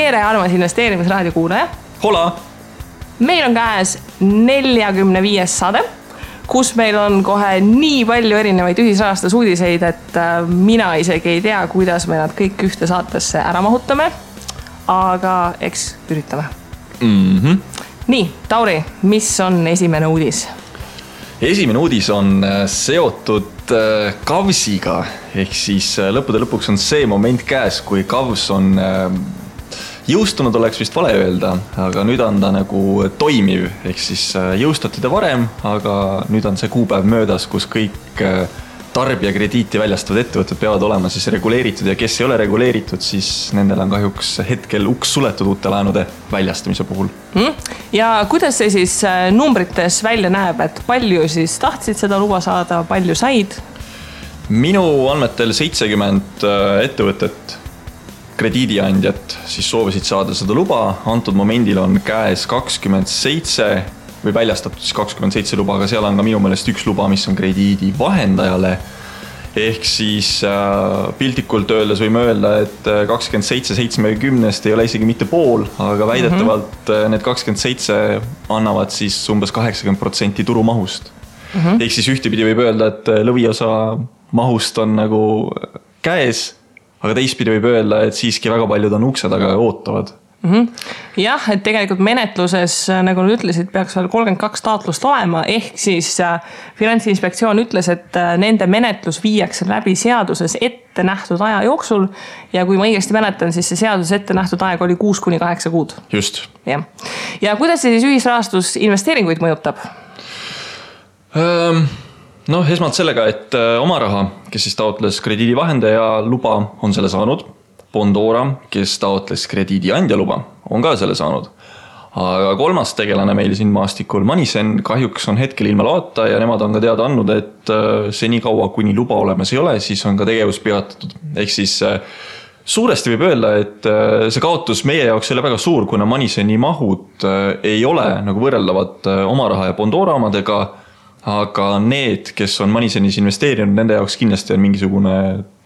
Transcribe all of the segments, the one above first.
tere, armas investeerimisraadio kuulaja. hola. meil on käes neljakümne viies saade, kus meil on kohe nii palju erinevaid ühisrahastusuudiseid, et äh, mina isegi ei tea, kuidas me nad kõik ühte saatesse ära mahutame. aga eks üritame mm. -hmm. nii, Tauri, mis on esimene uudis? esimene uudis on äh, seotud Kavsiga ehk siis lõppude lõpuks on see moment käes, kui Kavs on jõustunud oleks vist vale öelda, aga nüüd on ta nagu toimiv, ehk siis äh, jõustati ta varem, aga nüüd on see kuupäev möödas, kus kõik äh, tarbijakrediiti väljastavad ettevõtted peavad olema siis reguleeritud ja kes ei ole reguleeritud, siis nendel on kahjuks hetkel uks suletud uute laenude väljastamise puhul mm.. ja kuidas see siis äh, numbrites välja näeb, et palju siis tahtsid seda luba saada, palju said? minu andmetel seitsekümmend ettevõtet krediidiandjat siis soovisid saada seda luba, antud momendil on käes kakskümmend seitse või väljastatud siis kakskümmend seitse luba, aga seal on ka minu meelest üks luba, mis on krediidivahendajale. ehk siis äh, piltlikult öeldes võime öelda, et äh, kakskümmend seitse seitsmekümnest ei ole isegi mitte pool, aga väidetavalt mm -hmm. need kakskümmend seitse annavad siis umbes kaheksakümmend protsenti turumahust mm -hmm.. ehk siis ühtepidi võib öelda, et lõviosa mahust on nagu käes aga teistpidi võib öelda, et siiski väga paljud on ukse taga ja ootavad mm. -hmm. jah, et tegelikult menetluses, nagu nad ütlesid, peaks veel kolmkümmend kaks taotlust olema, ehk siis äh, finantsinspektsioon ütles, et äh, nende menetlus viiakse läbi seaduses ette nähtud aja jooksul. ja kui ma õigesti mäletan, siis see seaduses ette nähtud aeg oli kuus kuni kaheksa kuud. just. jah, ja kuidas see siis ühisrahastus investeeringuid mõjutab um...? Noh, esmalt sellega, et äh, oma raha, kes siis taotles krediidivahendaja luba, on selle saanud. Bondora, kes taotles krediidiandja luba, on ka selle saanud. aga kolmas tegelane meil siin maastikul, Manisen, kahjuks on hetkel ilma loata ja nemad on ka teada andnud, et äh, senikaua, kuni luba olemas ei ole, siis on ka tegevus peatatud. ehk siis äh, suuresti võib öelda, et see kaotus meie jaoks ei ole väga suur, kuna Maniseni mahud ei ole nagu võrreldavad oma raha ja Bondora omadega aga need, kes on Moneysenis investeerinud, nende jaoks kindlasti on mingisugune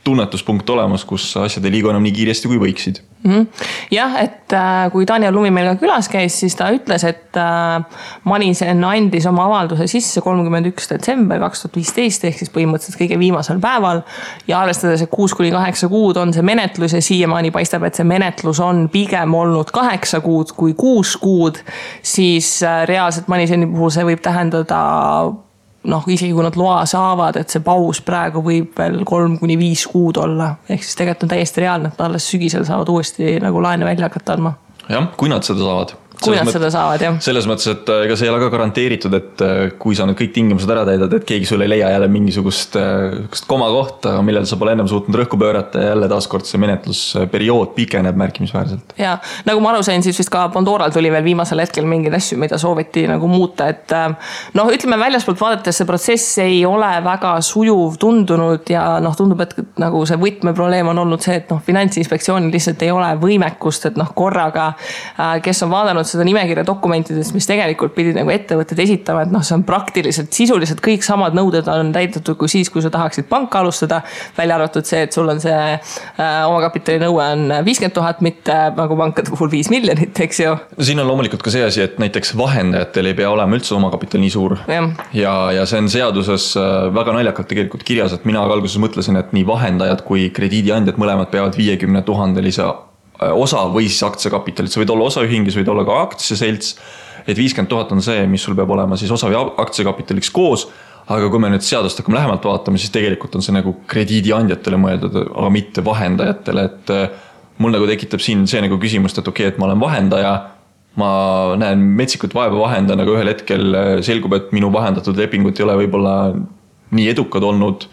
tunnetuspunkt olemas, kus asjad ei liigu enam nii kiiresti, kui võiksid mm. -hmm. jah, et äh, kui Daniel Lumi meil ka külas käis, siis ta ütles, et äh, Manisen andis oma avalduse sisse kolmkümmend üks detsember kaks tuhat viisteist ehk siis põhimõtteliselt kõige viimasel päeval. ja arvestades, et kuus kuni kaheksa kuud on see menetlus ja siiamaani paistab, et see menetlus on pigem olnud kaheksa kuud kui kuus kuud, siis äh, reaalselt Maniseni puhul see võib tähendada noh, isegi kui nad loa saavad, et see paus praegu võib veel kolm kuni viis kuud olla. ehk siis tegelikult on täiesti reaalne, et nad alles sügisel saavad uuesti nagu laene välja hakata andma. jah, kui nad seda saavad kui nad seda saavad, jah. selles mõttes, et äh, ega see ei ole ka garanteeritud, et äh, kui sa nüüd kõik tingimused ära täidad, et keegi sul ei leia jälle mingisugust äh, sihukest komakohta, millele sa pole ennem suutnud rõhku pöörata ja jälle taaskord see menetlusperiood pikeneb märkimisväärselt. ja nagu ma aru sain, siis vist ka Pandoral tuli veel viimasel hetkel mingeid asju, mida sooviti nagu muuta, et noh, ütleme väljaspoolt vaadates see protsess ei ole väga sujuv tundunud ja noh, tundub, et nagu see võtmeprobleem on olnud see, et noh, finantsinspektsioonil lihtsalt ei ole võimekust, et noh, korraga, kes on vaadanud seda nimekirja dokumentidest, mis tegelikult pidid nagu ettevõtted esitama, et noh, see on praktiliselt sisuliselt kõik samad nõuded on täidetud kui siis, kui sa tahaksid panka alustada. välja arvatud see, et sul on see äh, omakapitali nõue on viiskümmend tuhat, mitte nagu pankade puhul viis miljonit, eks ju. siin on loomulikult ka see asi, et näiteks vahendajatel ei pea olema üldse omakapital nii suur. ja, ja see on seaduses äh, väga naljakalt tegelikult kirjas, et mina ka alguses mõtlesin, et nii vahendajad kui krediidiandjad mõlemad peavad viiekümne tuhandelise osa või siis aktsiakapitalit, sa võid olla osaühing ja sa võid olla ka aktsiaselts. et viiskümmend tuhat on see, mis sul peab olema siis osa või aktsiakapitaliks koos. aga kui me nüüd seadust hakkame lähemalt vaatama, siis tegelikult on see nagu krediidiandjatele mõeldud, aga mitte vahendajatele, et. Äh, mul nagu tekitab siin see nagu küsimust, et okei okay,, et ma olen vahendaja ma näen metsikut vaeva vahendan, aga ühel hetkel äh, selgub, et minu vahendatud lepingud ei ole võib-olla nii edukad olnud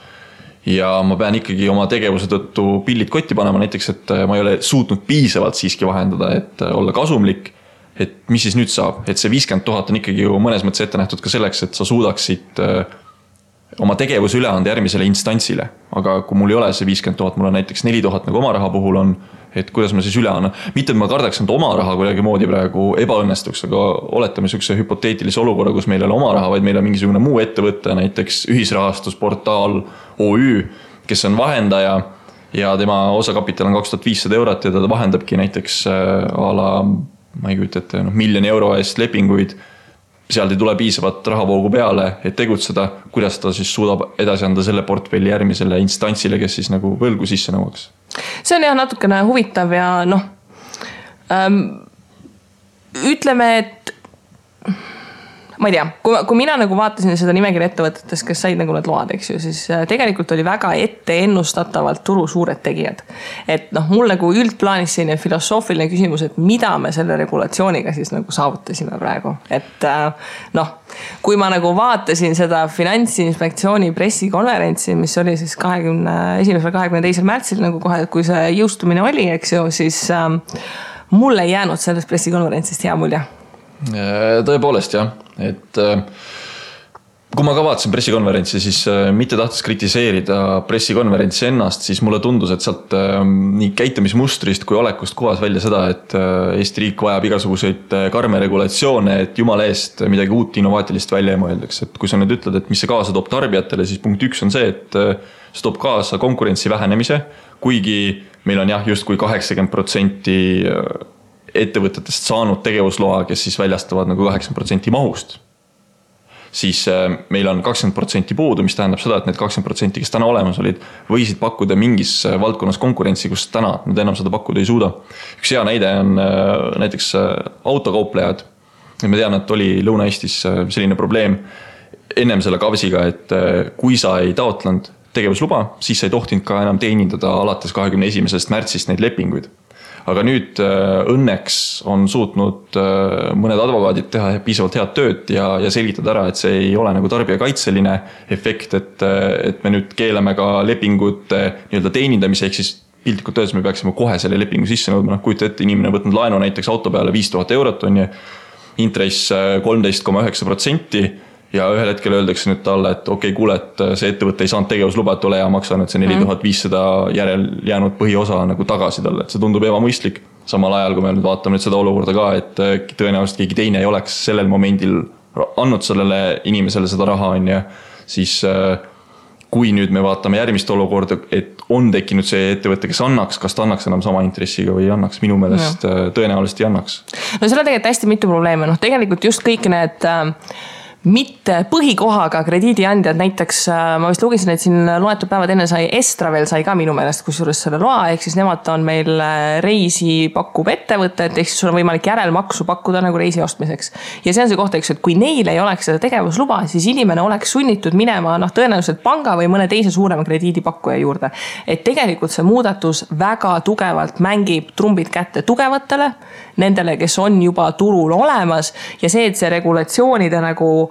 ja ma pean ikkagi oma tegevuse tõttu pillid kotti panema, näiteks et äh, ma ei ole suutnud piisavalt siiski vahendada, et äh, olla kasumlik. et mis siis nüüd saab, et see viiskümmend tuhat on ikkagi ju mõnes mõttes ette nähtud ka selleks, et sa suudaksid äh, oma tegevuse üle anda järgmisele instantsile. aga kui mul ei ole see viiskümmend tuhat, mul on näiteks neli tuhat nagu oma raha puhul on et kuidas ma siis üle annan. mitte, et ma kardaks enda oma raha kuidagimoodi praegu ebaõnnestuks, aga oletame sihukese hüpoteetilise olukorra, kus meil ei ole oma raha, vaid meil on mingisugune muu ettevõte, näiteks ühisrahastusportaal OÜ, kes on vahendaja ja tema osakapital on kaks tuhat viissada eurot ja ta vahendabki näiteks a la, ma ei kujuta ette, noh miljoni euro eest lepinguid sealt ei tule piisavat rahavoogu peale, et tegutseda, kuidas ta siis suudab edasi anda selle portfelli järgmisele instantsile, kes siis nagu võlgu sisse nõuaks? see on jah natukene huvitav ja noh ähm,, ütleme, et ma ei tea, kui, kui mina nagu vaatasin seda nimekirja ettevõtetest, kes said nagu need load, eks ju, siis äh, tegelikult oli väga etteennustatavalt turu suured tegijad. et noh, mul nagu üldplaanis selline filosoofiline küsimus, et mida me selle regulatsiooniga siis nagu saavutasime praegu, et äh, noh. kui ma nagu vaatasin seda finantsinspektsiooni pressikonverentsi, mis oli siis kahekümne esimesel, kahekümne teisel märtsil nagu kohe, kui see jõustumine oli, eks ju, siis äh, mul ei jäänud sellest pressikonverentsist hea mulje tõepoolest jah, et äh, kui ma ka vaatasin pressikonverentsi, siis äh, mitte tahtes kritiseerida pressikonverentsi ennast, siis mulle tundus, et sealt nii käitumismustrist kui olekust kuvas välja seda, et Eesti riik vajab igasuguseid karme regulatsioone, et jumala eest midagi uut innovaatilist välja ei mõeldaks, et kui sa nüüd ütled, et mis see kaasa toob tarbijatele, siis punkt üks on see, et see toob kaasa konkurentsi vähenemise, kuigi meil on jah justkui, justkui kaheksakümmend protsenti ettevõtetest saanud tegevusloa, kes siis väljastavad nagu kaheksakümmend protsenti mahust. siis äh, meil on kakskümmend protsenti puudu, mis tähendab seda, et need kakskümmend protsenti, kes täna olemas olid, võisid pakkuda mingis äh, valdkonnas konkurentsi, kus täna nad enam seda pakkuda ei suuda. üks hea näide on äh, näiteks autokauplejad. ma tean, et oli Lõuna-Eestis selline probleem ennem selle KAVS-iga, et kui sa ei taotlenud tegevusluba, siis sa ei tohtinud ka enam teenindada alates kahekümne esimesest märtsist neid lepinguid aga nüüd äh, õnneks on suutnud äh, mõned advokaadid teha piisavalt head tööd ja, ja selgitada ära, et see ei ole nagu tarbijakaitseline efekt, et, äh, et me nüüd keelame ka lepingute nii-öelda teenindamise, ehk siis piltlikult öeldes me peaksime kohe selle lepingu sisse nõudma, noh kujuta ette, inimene võtnud laenu näiteks auto peale viis tuhat eurot on ju. intress kolmteist koma üheksa protsenti ja ühel hetkel öeldakse nüüd talle, et okei okay,, kuule, et see ettevõte ei saanud tegevusluba, et ole hea, maksa nüüd see neli tuhat viissada järel jäänud põhiosa nagu tagasi talle, et see tundub ebamõistlik. samal ajal, kui me nüüd vaatame nüüd seda olukorda ka, et äh, tõenäoliselt keegi teine ei oleks sellel momendil andnud sellele inimesele seda raha, on ju, siis äh, kui nüüd me vaatame järgmist olukorda, et on tekkinud see ettevõte, kes annaks, kas ta annaks enam sama intressiga või ei annaks, minu meelest. Äh, tõenäoliselt ei annaks. no seal on tegelikult hästi mitu probleemi, noh tegelikult just kõik need äh mitte põhikohaga krediidiandjad, näiteks äh, ma vist lugesin, et siin loetud päevad enne sai Estravel sai ka minu meelest kusjuures selle loa, ehk siis nemad on meil äh, reisi pakkuv ettevõte, et ehk siis sul on võimalik järelmaksu pakkuda nagu reisi ostmiseks. ja see on see koht, eks ju, et kui neil ei oleks seda tegevusluba, siis inimene oleks sunnitud minema noh, tõenäoliselt panga või mõne teise suurema krediidipakkuja juurde. et tegelikult see muudatus väga tugevalt mängib trumbid kätte tugevatele, nendele, kes on juba turul olemas ja see, et see regulatsioonide nagu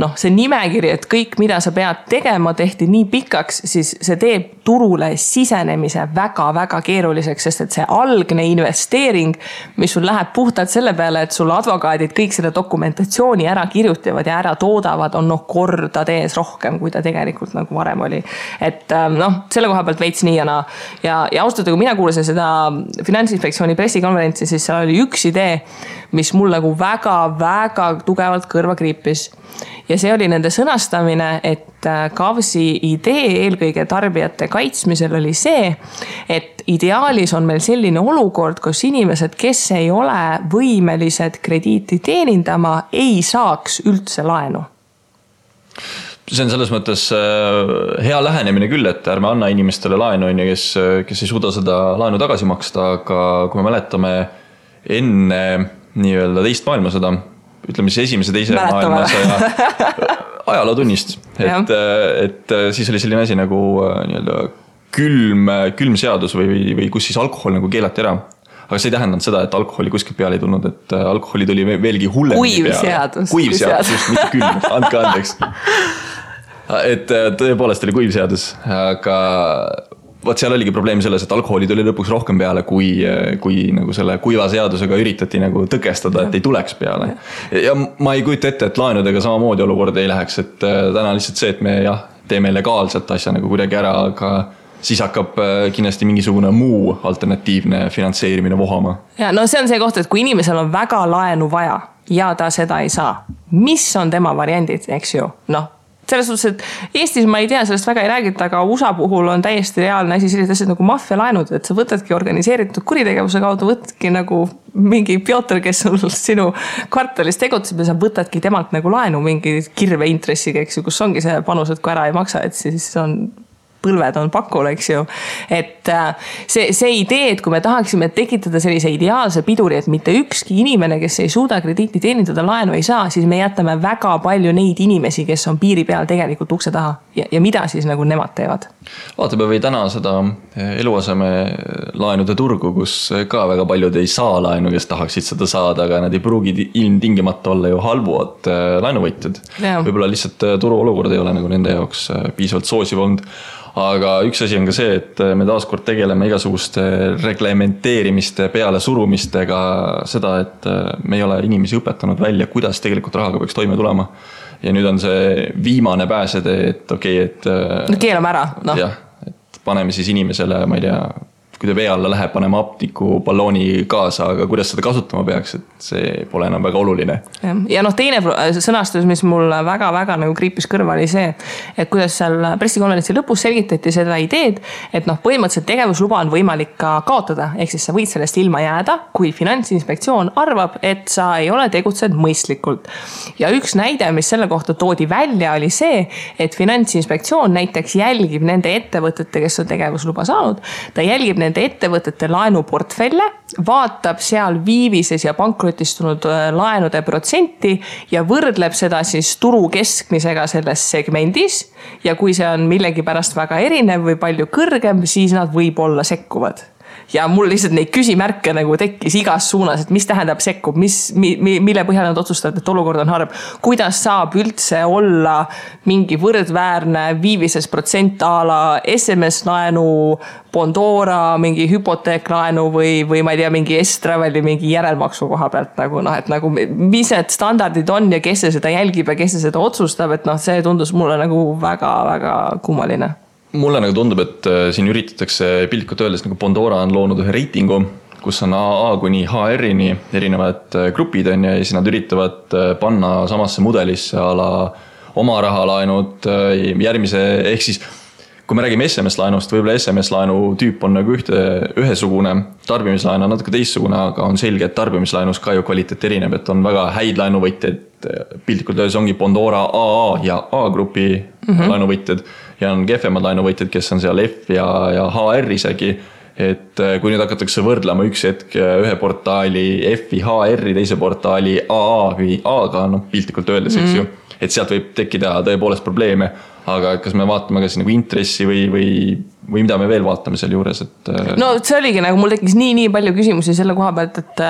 noh, see nimekiri, et kõik, mida sa pead tegema, tehti nii pikaks, siis see teeb turule sisenemise väga-väga keeruliseks, sest et see algne investeering, mis sul läheb puhtalt selle peale, et sul advokaadid kõik selle dokumentatsiooni ära kirjutavad ja ära toodavad, on noh kordades rohkem, kui ta tegelikult nagu varem oli. et ähm, noh, selle koha pealt veits nii ja naa. ja, ja ausalt öelda, kui mina kuulasin seda finantsinspektsiooni pressikonverentsi, siis seal oli üks idee, mis mul nagu väga-väga tugevalt kõrva kriipis ja see oli nende sõnastamine, et äh, KAVS-i idee eelkõige tarbijate kaitsmisel oli see, et ideaalis on meil selline olukord, kus inimesed, kes ei ole võimelised krediiti teenindama, ei saaks üldse laenu. See on selles mõttes äh, hea lähenemine küll, et ärme anna inimestele laenu, on ju, kes, kes ei suuda seda laenu tagasi maksta, aga kui me mäletame enne nii-öelda teist maailmasõda, ütleme siis esimese-teise maailmasõja ajalootunnist, et, et siis oli selline asi nagu äh, nii-öelda külm, külm seadus või, või, kus siis alkohol nagu keelati ära aga see ei tähendanud seda, et alkoholi kuskilt peale ei tulnud, et äh, alkoholi tuli veelgi hullem. kuiv seadus. kuiv seadus, just, mitte külm, andke andeks. et äh, tõepoolest oli kuiv seadus, aga vot seal oligi probleem selles, et alkoholi tuli lõpuks rohkem peale, kui, kui nagu selle kuiva seadusega üritati nagu tõkestada, et ei tuleks peale. ja ma ei kujuta ette, et laenudega samamoodi olukord ei läheks, et äh, täna lihtsalt see, et me jah, teeme legaalselt asja nagu kuidagi ära, aga siis hakkab äh, kindlasti mingisugune muu alternatiivne finantseerimine vohama. ja no see on see koht, et kui inimesel on väga laenu vaja ja ta seda ei saa, mis on tema variandid, eks ju, noh selles suhtes, et Eestis ma ei tea, sellest väga ei räägita, aga USA puhul on täiesti reaalne asi, sellised asjad nagu maffialaenud, et sa võtadki organiseeritud kuritegevuse kaudu, võtadki nagu mingi Pjotor, kes sul sinu kvartalis tegutseb ja sa võtadki temalt nagu laenu mingi kirveintressiga, eks ju, kus ongi see panus, et kui ära ei maksa, et siis on põlved on pakul, eks ju. et äh, see, see idee, et kui me tahaksime tekitada sellise ideaalse piduri, et mitte ükski inimene, kes ei suuda krediiti teenindada, laenu ei saa, siis me jätame väga palju neid inimesi, kes on piiri peal tegelikult ukse taha. ja, ja mida siis nagu nemad teevad? vaatame või täna seda eluasemelaenude turgu, kus ka väga paljud ei saa laenu, kes tahaksid seda saada, aga nad ei pruugi ilmtingimata olla ju halvad eh, laenuvõtjad. võib-olla lihtsalt eh, turuolukord ei ole nagu nende jaoks piisavalt soosiv olnud aga üks asi on ka see, et me taaskord tegeleme igasuguste reglementeerimiste pealesurumistega, seda, et me ei ole inimesi õpetanud välja, kuidas tegelikult rahaga peaks toime tulema. ja nüüd on see viimane pääsetee, et okei okay,, et. no keelame ära, noh. jah, et paneme siis inimesele, ma ei tea kui ta vee alla läheb, paneme hapniku ballooni kaasa, aga kuidas seda kasutama peaks, et see pole enam väga oluline. ja noh, teine sõnastus, mis mul väga-väga nagu kriipis kõrva, oli see, et kuidas seal pressikonverentsi lõpus selgitati seda ideed, et noh, põhimõtteliselt tegevusluba on võimalik ka kaotada, ehk siis sa võid sellest ilma jääda, kui finantsinspektsioon arvab, et sa ei ole tegutsenud mõistlikult. ja üks näide, mis selle kohta toodi välja, oli see, et finantsinspektsioon näiteks jälgib nende ettevõtete, kes on tegevusluba saanud, ta jälgib nende nende ettevõtete laenuportfelle, vaatab seal viivises ja pankrotistunud äh, laenude protsenti ja võrdleb seda siis turu keskmisega selles segmendis. ja kui see on millegipärast väga erinev või palju kõrgem, siis nad võib-olla sekkuvad ja mul lihtsalt neid küsimärke nagu tekkis igas suunas, et mis tähendab sekkub, mis mi,, mi, mille põhjal nad otsustavad, et olukord on halb. kuidas saab üldse olla mingi võrdväärne viivises protsent a la SMS-laenu, Bondora mingi hüpoteeklaenu või, või ma ei tea, mingi S-Traveli mingi järelmaksu koha pealt nagu noh, et nagu mis need standardid on ja kes see seda jälgib ja kes see seda otsustab, et noh, see tundus mulle nagu väga-väga kummaline mulle nagu tundub, et äh, siin üritatakse piltlikult öeldes nagu Pandora on loonud ühe reitingu, kus on AA kuni HR-ini erinevad äh, grupid on ju, ja siis nad üritavad äh, panna samasse mudelisse a la oma rahalaenud järgmise, ehk siis kui me räägime SMS-laenust, võib-olla SMS-laenu tüüp on nagu ühte, ühesugune, tarbimislaen on natuke teistsugune, aga on selge, et tarbimislaenus ka ju kvaliteet erineb, et on väga häid laenuvõtjaid. piltlikult öeldes ongi Bondora AA ja A-grupi mm -hmm. laenuvõtjad ja on kehvemad laenuvõtjad, kes on seal F ja, ja HR isegi et äh, kui nüüd hakatakse võrdlema üks hetk äh, ühe portaali F-i HR-i, teise portaali AA või A-ga, noh piltlikult öeldes mm, -hmm. eks ju. Mhm. et sealt võib tekkida tõepoolest probleeme, aga kas me vaatame ka siis nagu intressi või, või, või mida me veel vaatame sealjuures, et. Äh, no see oligi nagu mul tekkis nii-nii palju küsimusi selle koha pealt, et,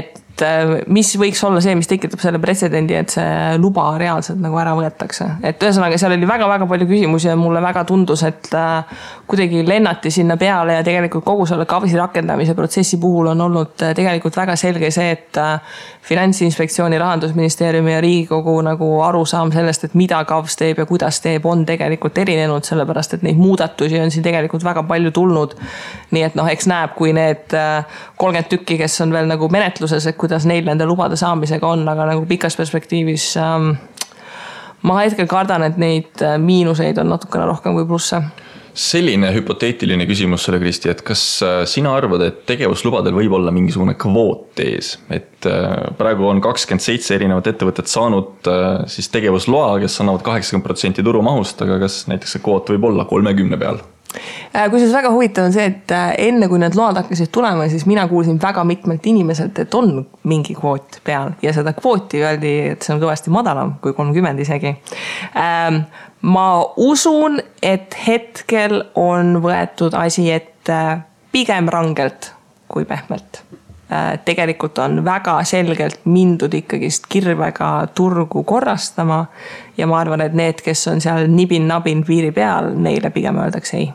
et et äh, mis võiks olla see, mis tekitab selle pretsedendi, et see luba reaalselt nagu ära võetakse. et ühesõnaga, seal oli väga-väga palju küsimusi ja mulle väga tundus, et äh, kuidagi lennati sinna peale ja tegelikult kogu selle KAVS-i rakendamise protsessi puhul on olnud äh, tegelikult väga selge see, et finantsinspektsiooni, rahandusministeeriumi ja riigikogu nagu arusaam sellest, et mida KAVS teeb ja kuidas teeb, on tegelikult erinenud, sellepärast et neid muudatusi on siin tegelikult väga palju tulnud. nii et noh, eks näeb, kui need kolmkümmend tükki, kes on veel nagu menetluses, et kuidas neil nende lubade saamisega on, aga nagu pikas perspektiivis ähm, ma hetkel kardan, et neid äh, miinuseid on natukene rohkem kui plusse selline hüpoteetiline küsimus sulle, Kristi, et kas äh, sina arvad, et tegevuslubadel võib olla mingisugune kvoot ees, et äh, praegu on kakskümmend seitse erinevat ettevõtet saanud siis tegevusloa, kes annavad kaheksakümmend protsenti turumahust, aga kas näiteks see kvoot võib olla kolmekümne peal? Äh, kusjuures väga huvitav on see, et äh, enne kui need load hakkasid tulema, siis mina kuulsin väga mitmelt inimeselt, et on mingi kvoot peal ja seda kvooti öeldi, et see on kõvasti madalam kui kolmkümmend isegi. Ähm, ma usun, et hetkel on võetud asi ette pigem rangelt kui pehmelt äh, tegelikult on väga selgelt mindud ikkagist kirvega turgu korrastama. ja ma arvan, et need, kes on seal nibin-nabin piiri peal, neile pigem öeldakse ei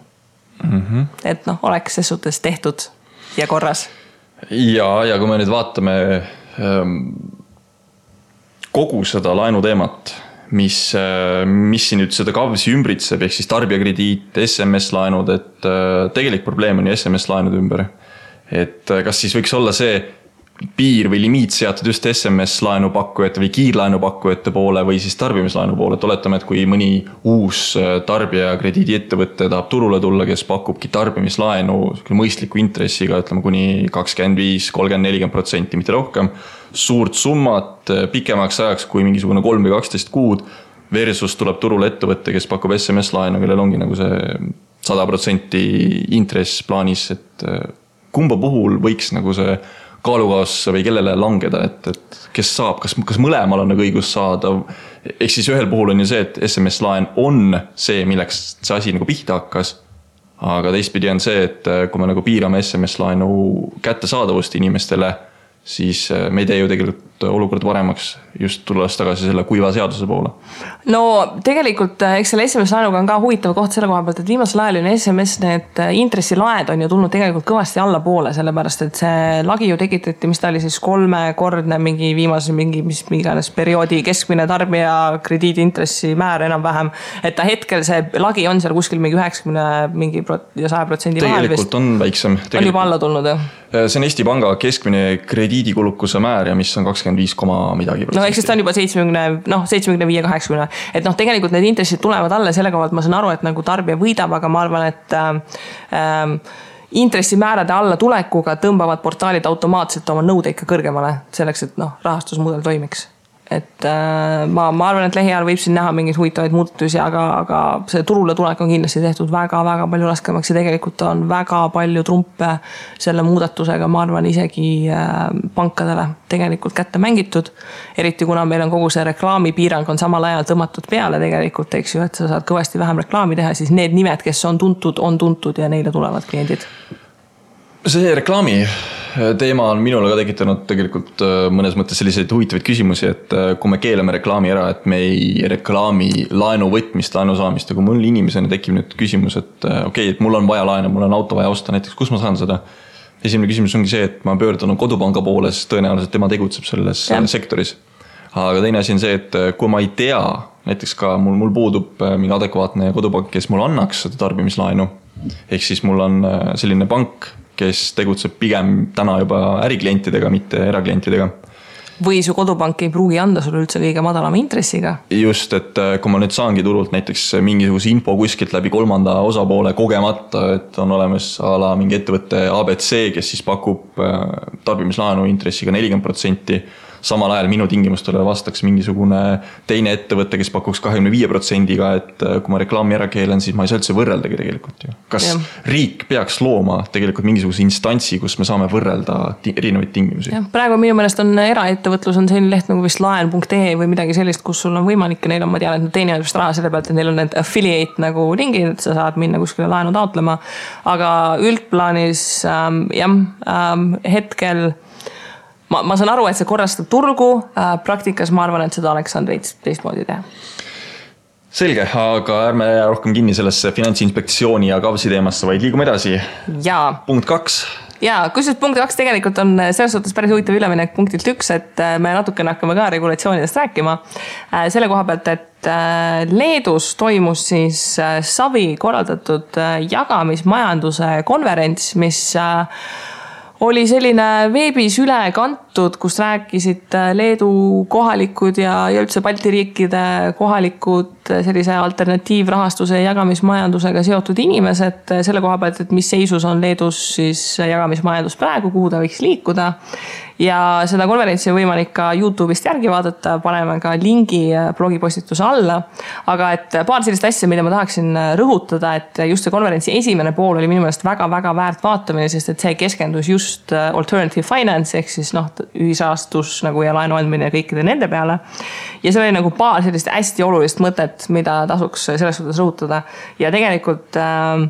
mm. -hmm. et noh, oleks ses suhtes tehtud ja korras. ja, ja kui me nüüd vaatame ähm, kogu seda laenuteemat, mis, äh, mis siin nüüd seda KAVS-i ümbritseb, ehk siis tarbijakrediit, SMS-laenud, et äh, tegelik probleem on ju SMS-laenude ümber. et äh, kas siis võiks olla see piir või limiit seatud just SMS laenupakkujate või kiirlaenupakkujate poole või siis tarbimislaenu poole, et oletame, et kui mõni uus äh, tarbijakrediidiettevõte tahab turule tulla, kes pakubki tarbimislaenu mõistliku intressiga, ütleme kuni kakskümmend viis, kolmkümmend, nelikümmend protsenti, mitte rohkem. suurt summat äh, pikemaks ajaks kui mingisugune kolm või kaksteist kuud. Versus tuleb turule ettevõte, kes pakub SMS laenu, kellel ongi nagu see sada protsenti intress plaanis, et äh, kumba puhul võiks nagu see kaalukausse või kellele langeda, et, et kes saab, kas, kas mõlemal on nagu õigus saada. ehk siis ühel puhul on ju see, et SMS laen on see, milleks see asi nagu pihta hakkas. aga teistpidi on see, et kui me nagu piirame SMS laenu kättesaadavust inimestele, siis me ei tee ju tegelikult olukorda paremaks just tulles tagasi selle kuiva seaduse poole? no tegelikult äh, eks selle SMS-laenuga on ka huvitav koht selle koha pealt, et viimasel ajal on SMS need äh, intressilaed on ju tulnud tegelikult kõvasti allapoole, sellepärast et see lagi ju tekitati, mis ta oli siis kolmekordne mingi viimase mingi, mis iganes perioodi keskmine tarbija krediidiintressi määr enam-vähem. et ta hetkel see lagi on seal kuskil mingi üheksakümne mingi ja saja protsendi vahel vist. tegelikult on väiksem. on juba alla tulnud jah? Äh, see on Eesti Panga keskmine krediidikulukuse määr ja mis on kakskümmend viis koma midagi no ehk siis ta on juba seitsmekümne, noh, seitsmekümne viie, kaheksakümne. et noh, tegelikult need intressid tulevad alla selle koha pealt ma saan aru, et nagu tarbija võidab, aga ma arvan, et äh, äh, intressimäärade allatulekuga tõmbavad portaalid automaatselt oma nõudeid ka kõrgemale, selleks et noh, rahastusmudel toimiks et äh, ma, ma arvan, et lähiajal võib siin näha mingeid huvitavaid muudatusi, aga, aga see turule tulek on kindlasti tehtud väga-väga palju raskemaks ja tegelikult on väga palju trumpe selle muudatusega, ma arvan, isegi äh, pankadele tegelikult kätte mängitud. eriti kuna meil on kogu see reklaamipiirang on samal ajal tõmmatud peale tegelikult, eks ju, et sa saad kõvasti vähem reklaami teha, siis need nimed, kes on tuntud, on tuntud ja neile tulevad kliendid see reklaami teema on minule ka tekitanud tegelikult äh, mõnes mõttes selliseid huvitavaid küsimusi, et äh, kui me keelame reklaami ära, et me ei reklaami laenu võtmist, laenu saamist ja kui mul inimesena tekib nüüd küsimus, et äh, okei okay,, et mul on vaja laenu, mul on auto vaja osta, näiteks kus ma saan seda. esimene küsimus ongi see, et ma pöördun kodupanga poole, sest tõenäoliselt tema tegutseb selles ja. sektoris. aga teine asi on see, et kui ma ei tea, näiteks ka mul, mul puudub mingi adekvaatne kodupank, kes mulle annaks seda tarbimislaenu. ehk siis mul on selline pank kes tegutseb pigem täna juba äriklientidega, mitte eraklientidega või su kodupank ei pruugi anda sulle üldse kõige madalama intressiga. just, et äh, kui ma nüüd saangi turult näiteks mingisuguse info kuskilt läbi kolmanda osapoole kogemata, et on olemas a la mingi ettevõte abc, kes siis pakub äh, tarbimislaenu intressiga nelikümmend protsenti samal ajal minu tingimustele vastaks mingisugune teine ettevõte, kes pakuks kahekümne viie protsendiga, et äh, kui ma reklaami ära keelan, siis ma ei saa üldse võrreldagi tegelikult ju. kas ja. riik peaks looma tegelikult mingisuguse instantsi, kus me saame võrrelda erinevaid tingimusi? jah, praegu minu meelest on eraettevõtlus on selline leht nagu vist laen.ee või midagi sellist, kus sul on võimalik ja neil on, ma tean, et nad teenivad vist raha selle pealt, et neil on need affiliate nagu ringid, et sa saad minna kuskile laenu taotlema. aga üldplaanis ähm, jah ähm,, hetkel ma, ma saan aru, et see korrastab turgu äh,, praktikas ma arvan, et seda oleks saanud veits teistmoodi teha selge, aga ärme jää rohkem kinni sellesse finantsinspektsiooni ja KAVS-i teemasse, vaid liigume edasi. punkt kaks ja kusjuures punkt kaks tegelikult on selles suhtes päris huvitav üleminek punktilt üks, et äh, me natukene hakkame ka regulatsioonidest rääkima. Äh, selle koha pealt, et äh, Leedus toimus siis Savi korraldatud jagamismajanduse konverents, mis oli selline veebis üle kantud, kus rääkisid äh, Leedu kohalikud ja, ja üldse Balti riikide kohalikud äh, sellise alternatiivrahastuse ja jagamismajandusega seotud inimesed äh, selle koha pealt, et mis seisus on Leedus siis jagamismajandus praegu, kuhu ta võiks liikuda ja seda konverentsi on võimalik ka Youtube'ist järgi vaadata, paneme ka lingi blogipostituse alla. aga et paar sellist asja, mida ma tahaksin rõhutada, et just see konverentsi esimene pool oli minu meelest väga-väga väärt vaatamine, sest et see keskendus just alternative finance ehk siis noh, ühisrahastus nagu ja laenu andmine kõikide nende peale. ja seal oli nagu paar sellist hästi olulist mõtet, mida tasuks selles suhtes rõhutada ja tegelikult äh,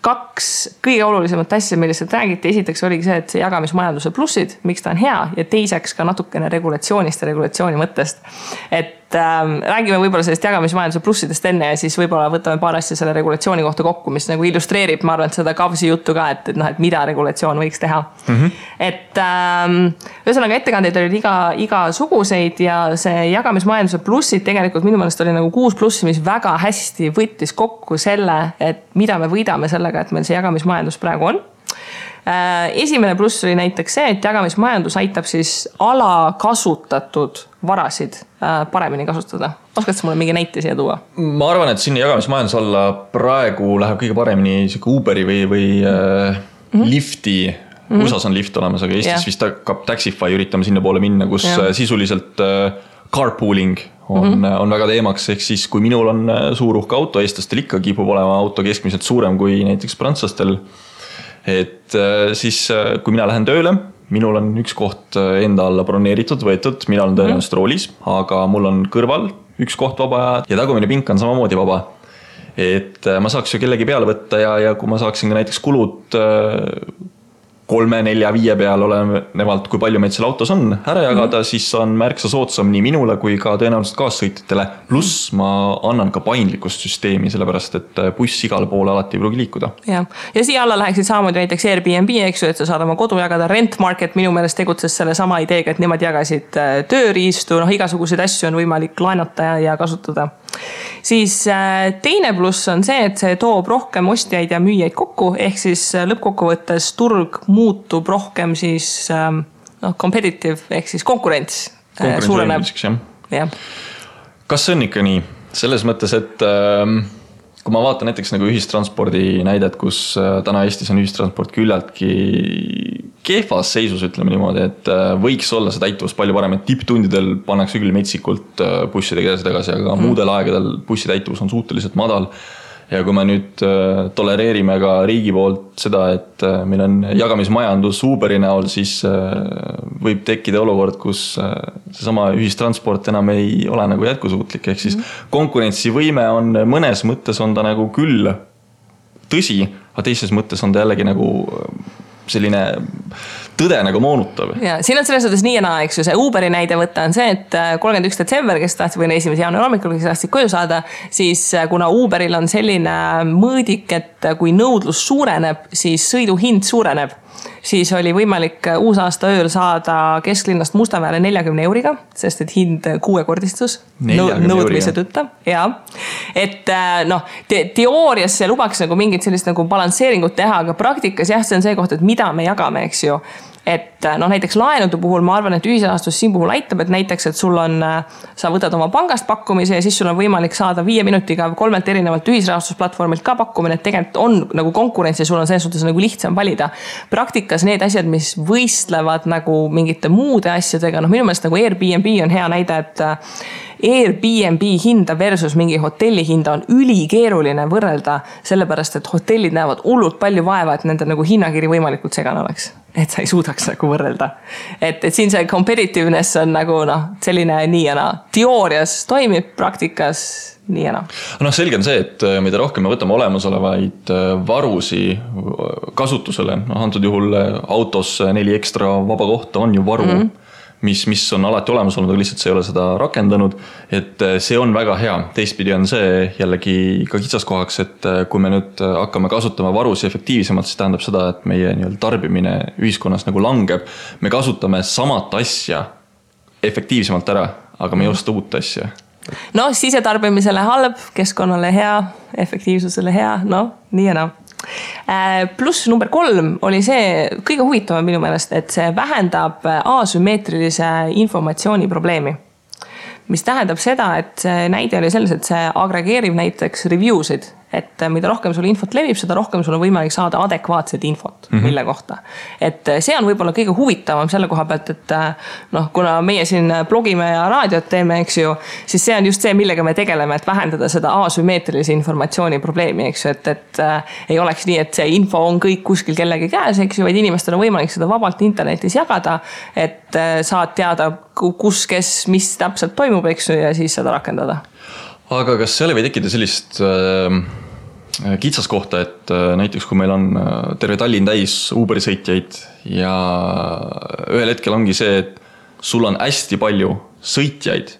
kaks kõige olulisemat asja, millest sealt räägiti, esiteks oligi see, et see jagamismajanduse plussid, miks ta on hea ja teiseks ka natukene regulatsioonist ja regulatsiooni mõttest. et ähm, räägime võib-olla sellest jagamismajanduse plussidest enne ja siis võib-olla võtame paar asja selle regulatsiooni kohta kokku, mis nagu illustreerib, ma arvan, et seda KAVS-i juttu ka, et, et noh, et mida regulatsioon võiks teha mm. -hmm. et ähm, ühesõnaga ettekandeid oli iga, igasuguseid ja see jagamismajanduse plussid tegelikult minu meelest oli nagu kuus plussi, mis väga hästi võttis kokku selle, et mida me võidame sellega, et meil see jagamismajandus praegu on esimene pluss oli näiteks see, et jagamismajandus aitab siis alakasutatud varasid paremini kasutada. oskad sa mulle mingi näite siia tuua? ma arvan, et sinna jagamismajanduse alla praegu läheb kõige paremini sihuke Uberi või, või äh, mm -hmm. lifti mm. -hmm. USA-s on lift olemas, aga Eestis yeah. vist hakkab Taxify üritama sinnapoole minna, kus yeah. sisuliselt äh, carpooling on mm, -hmm. on väga teemaks, ehk siis kui minul on äh, suur uhke auto, eestlastel ikka kipub olema auto keskmiselt suurem kui näiteks prantslastel. Et äh, siis, äh, kui mina lähen tööle, minul on üks koht enda alla broneeritud, võetud, mina olen tõenäoliselt -hmm. roolis, aga mul on kõrval üks koht vaba ja tagumine pink on samamoodi vaba et ma saaks ju kellegi peale võtta ja, ja kui ma saaksin ka näiteks kulud kolme, nelja, viie peal olenevalt, kui palju meid seal autos on, ära jagada mm, -hmm. siis on märksa soodsam nii minule kui ka tõenäoliselt kaassõitjatele. pluss ma annan ka paindlikkust süsteemi, sellepärast et buss igale poole alati ei pruugi liikuda. jah, ja siia alla läheksid samamoodi näiteks Airbnb, eks ju, et sa saad oma kodu jagada, Rent Market minu meelest tegutses sellesama ideega, et nemad jagasid äh, tööriistu, noh, igasuguseid asju on võimalik laenata ja, ja kasutada siis äh, teine pluss on see, et see toob rohkem ostjaid ja müüjaid kokku, ehk siis äh, lõppkokkuvõttes turg muutub rohkem siis ähm, noh, competitive ehk siis konkurents äh, suureneb. jah. kas see on ikka nii, selles mõttes, et ähm, kui ma vaatan näiteks nagu ühistranspordi näidet, kus täna Eestis on ühistransport küllaltki kehvas seisus, ütleme niimoodi, et äh, võiks olla see täituvus palju parem, et tipptundidel pannakse küll metsikult äh, bussidega edasi-tagasi, aga mm. muudel aegadel bussi täituvus on suhteliselt madal. ja kui me nüüd äh, tolereerime ka riigi poolt seda, et meil on jagamismajandus Uberi näol, siis võib tekkida olukord, kus seesama ühistransport enam ei ole nagu jätkusuutlik, ehk siis mm. konkurentsivõime on mõnes mõttes on ta nagu küll tõsi, aga teises mõttes on ta jällegi nagu selline tõde nagu moonutav. ja siin on selles suhtes nii ja naa, eks ju, see Uberi näide võtta on see, et äh, kolmkümmend üks detsember, kes tahtsid või esimese jaanuari hommikul, kes tahtsid koju saada, siis äh, kuna Uberil on selline mõõdik, et kui nõudlus suureneb, siis sõiduhind suureneb siis oli võimalik uusaasta ööl saada kesklinnast Mustamäele neljakümne euriga, sest et hind kuuekordistus. Nõudmise tõttu ja et äh, noh te, teoorias see lubaks nagu mingit sellist nagu balansseeringut teha, aga praktikas jah, see on see koht, et mida me jagame, eks ju et äh, noh, näiteks laenude puhul ma arvan, et ühisrahastus siin puhul aitab, et näiteks, et sul on, äh, sa võtad oma pangast pakkumise ja siis sul on võimalik saada viie minutiga kolmelt erinevalt ühisrahastusplatvormilt ka pakkumine, et tegelikult on nagu konkurents ja sul on selles suhtes nagu lihtsam valida. praktikas need asjad, mis võistlevad nagu mingite muude asjadega, noh, minu meelest nagu Airbnb on hea näide, et äh, Airbnb hinda versus mingi hotelli hinda on ülikeeruline võrrelda, sellepärast et hotellid näevad hullult palju vaeva, et nende nagu hinnakiri võimalikult segane oleks et sa ei suudaks nagu võrrelda. et, et siin see competitiveness on nagu noh, selline nii ja naa, teoorias toimib, praktikas nii ja naa. noh, selge on see, et äh, mida rohkem me võtame olemasolevaid äh, varusi äh, kasutusele, noh antud juhul autos neli ekstra vaba kohta on ju varu mm. -hmm mis, mis on alati olemas olnud, aga lihtsalt sa ei ole seda rakendanud. et eh, see on väga hea, teistpidi on see jällegi ka kitsaskohaks, et eh, kui me nüüd eh, hakkame kasutama varusid efektiivsemalt, siis tähendab seda, et meie nii-öelda tarbimine ühiskonnas nagu langeb. me kasutame samat asja efektiivsemalt ära, aga me ei osta uut asja noh, sisetarbimisele halb, keskkonnale hea, efektiivsusele hea, noh, nii ja naa Äh, pluss number kolm oli see kõige huvitavam minu meelest, et see vähendab asümmeetrilise informatsiooni probleemi. Mis tähendab seda, et see näide oli selles, et see agregeerib näiteks review sid et mida rohkem sul infot levib, seda rohkem sul on võimalik saada adekvaatset infot mm, -hmm. mille kohta. et see on võib-olla kõige huvitavam selle koha pealt, et noh, kuna meie siin blogime ja raadiot teeme, eks ju, siis see on just see, millega me tegeleme, et vähendada seda asümmeetrilise informatsiooni probleemi, eks ju, et, et äh, ei oleks nii, et see info on kõik kuskil kellegi käes, eks ju, vaid inimestel on võimalik seda vabalt internetis jagada. et äh, saad teada, kus, kes, mis täpselt toimub, eks ju, ja siis seda rakendada aga kas seal ei või tekkida sellist äh, kitsaskohta, et äh, näiteks kui meil on äh, terve Tallinn täis Uberi sõitjaid ja ühel hetkel ongi see, et sul on hästi palju sõitjaid,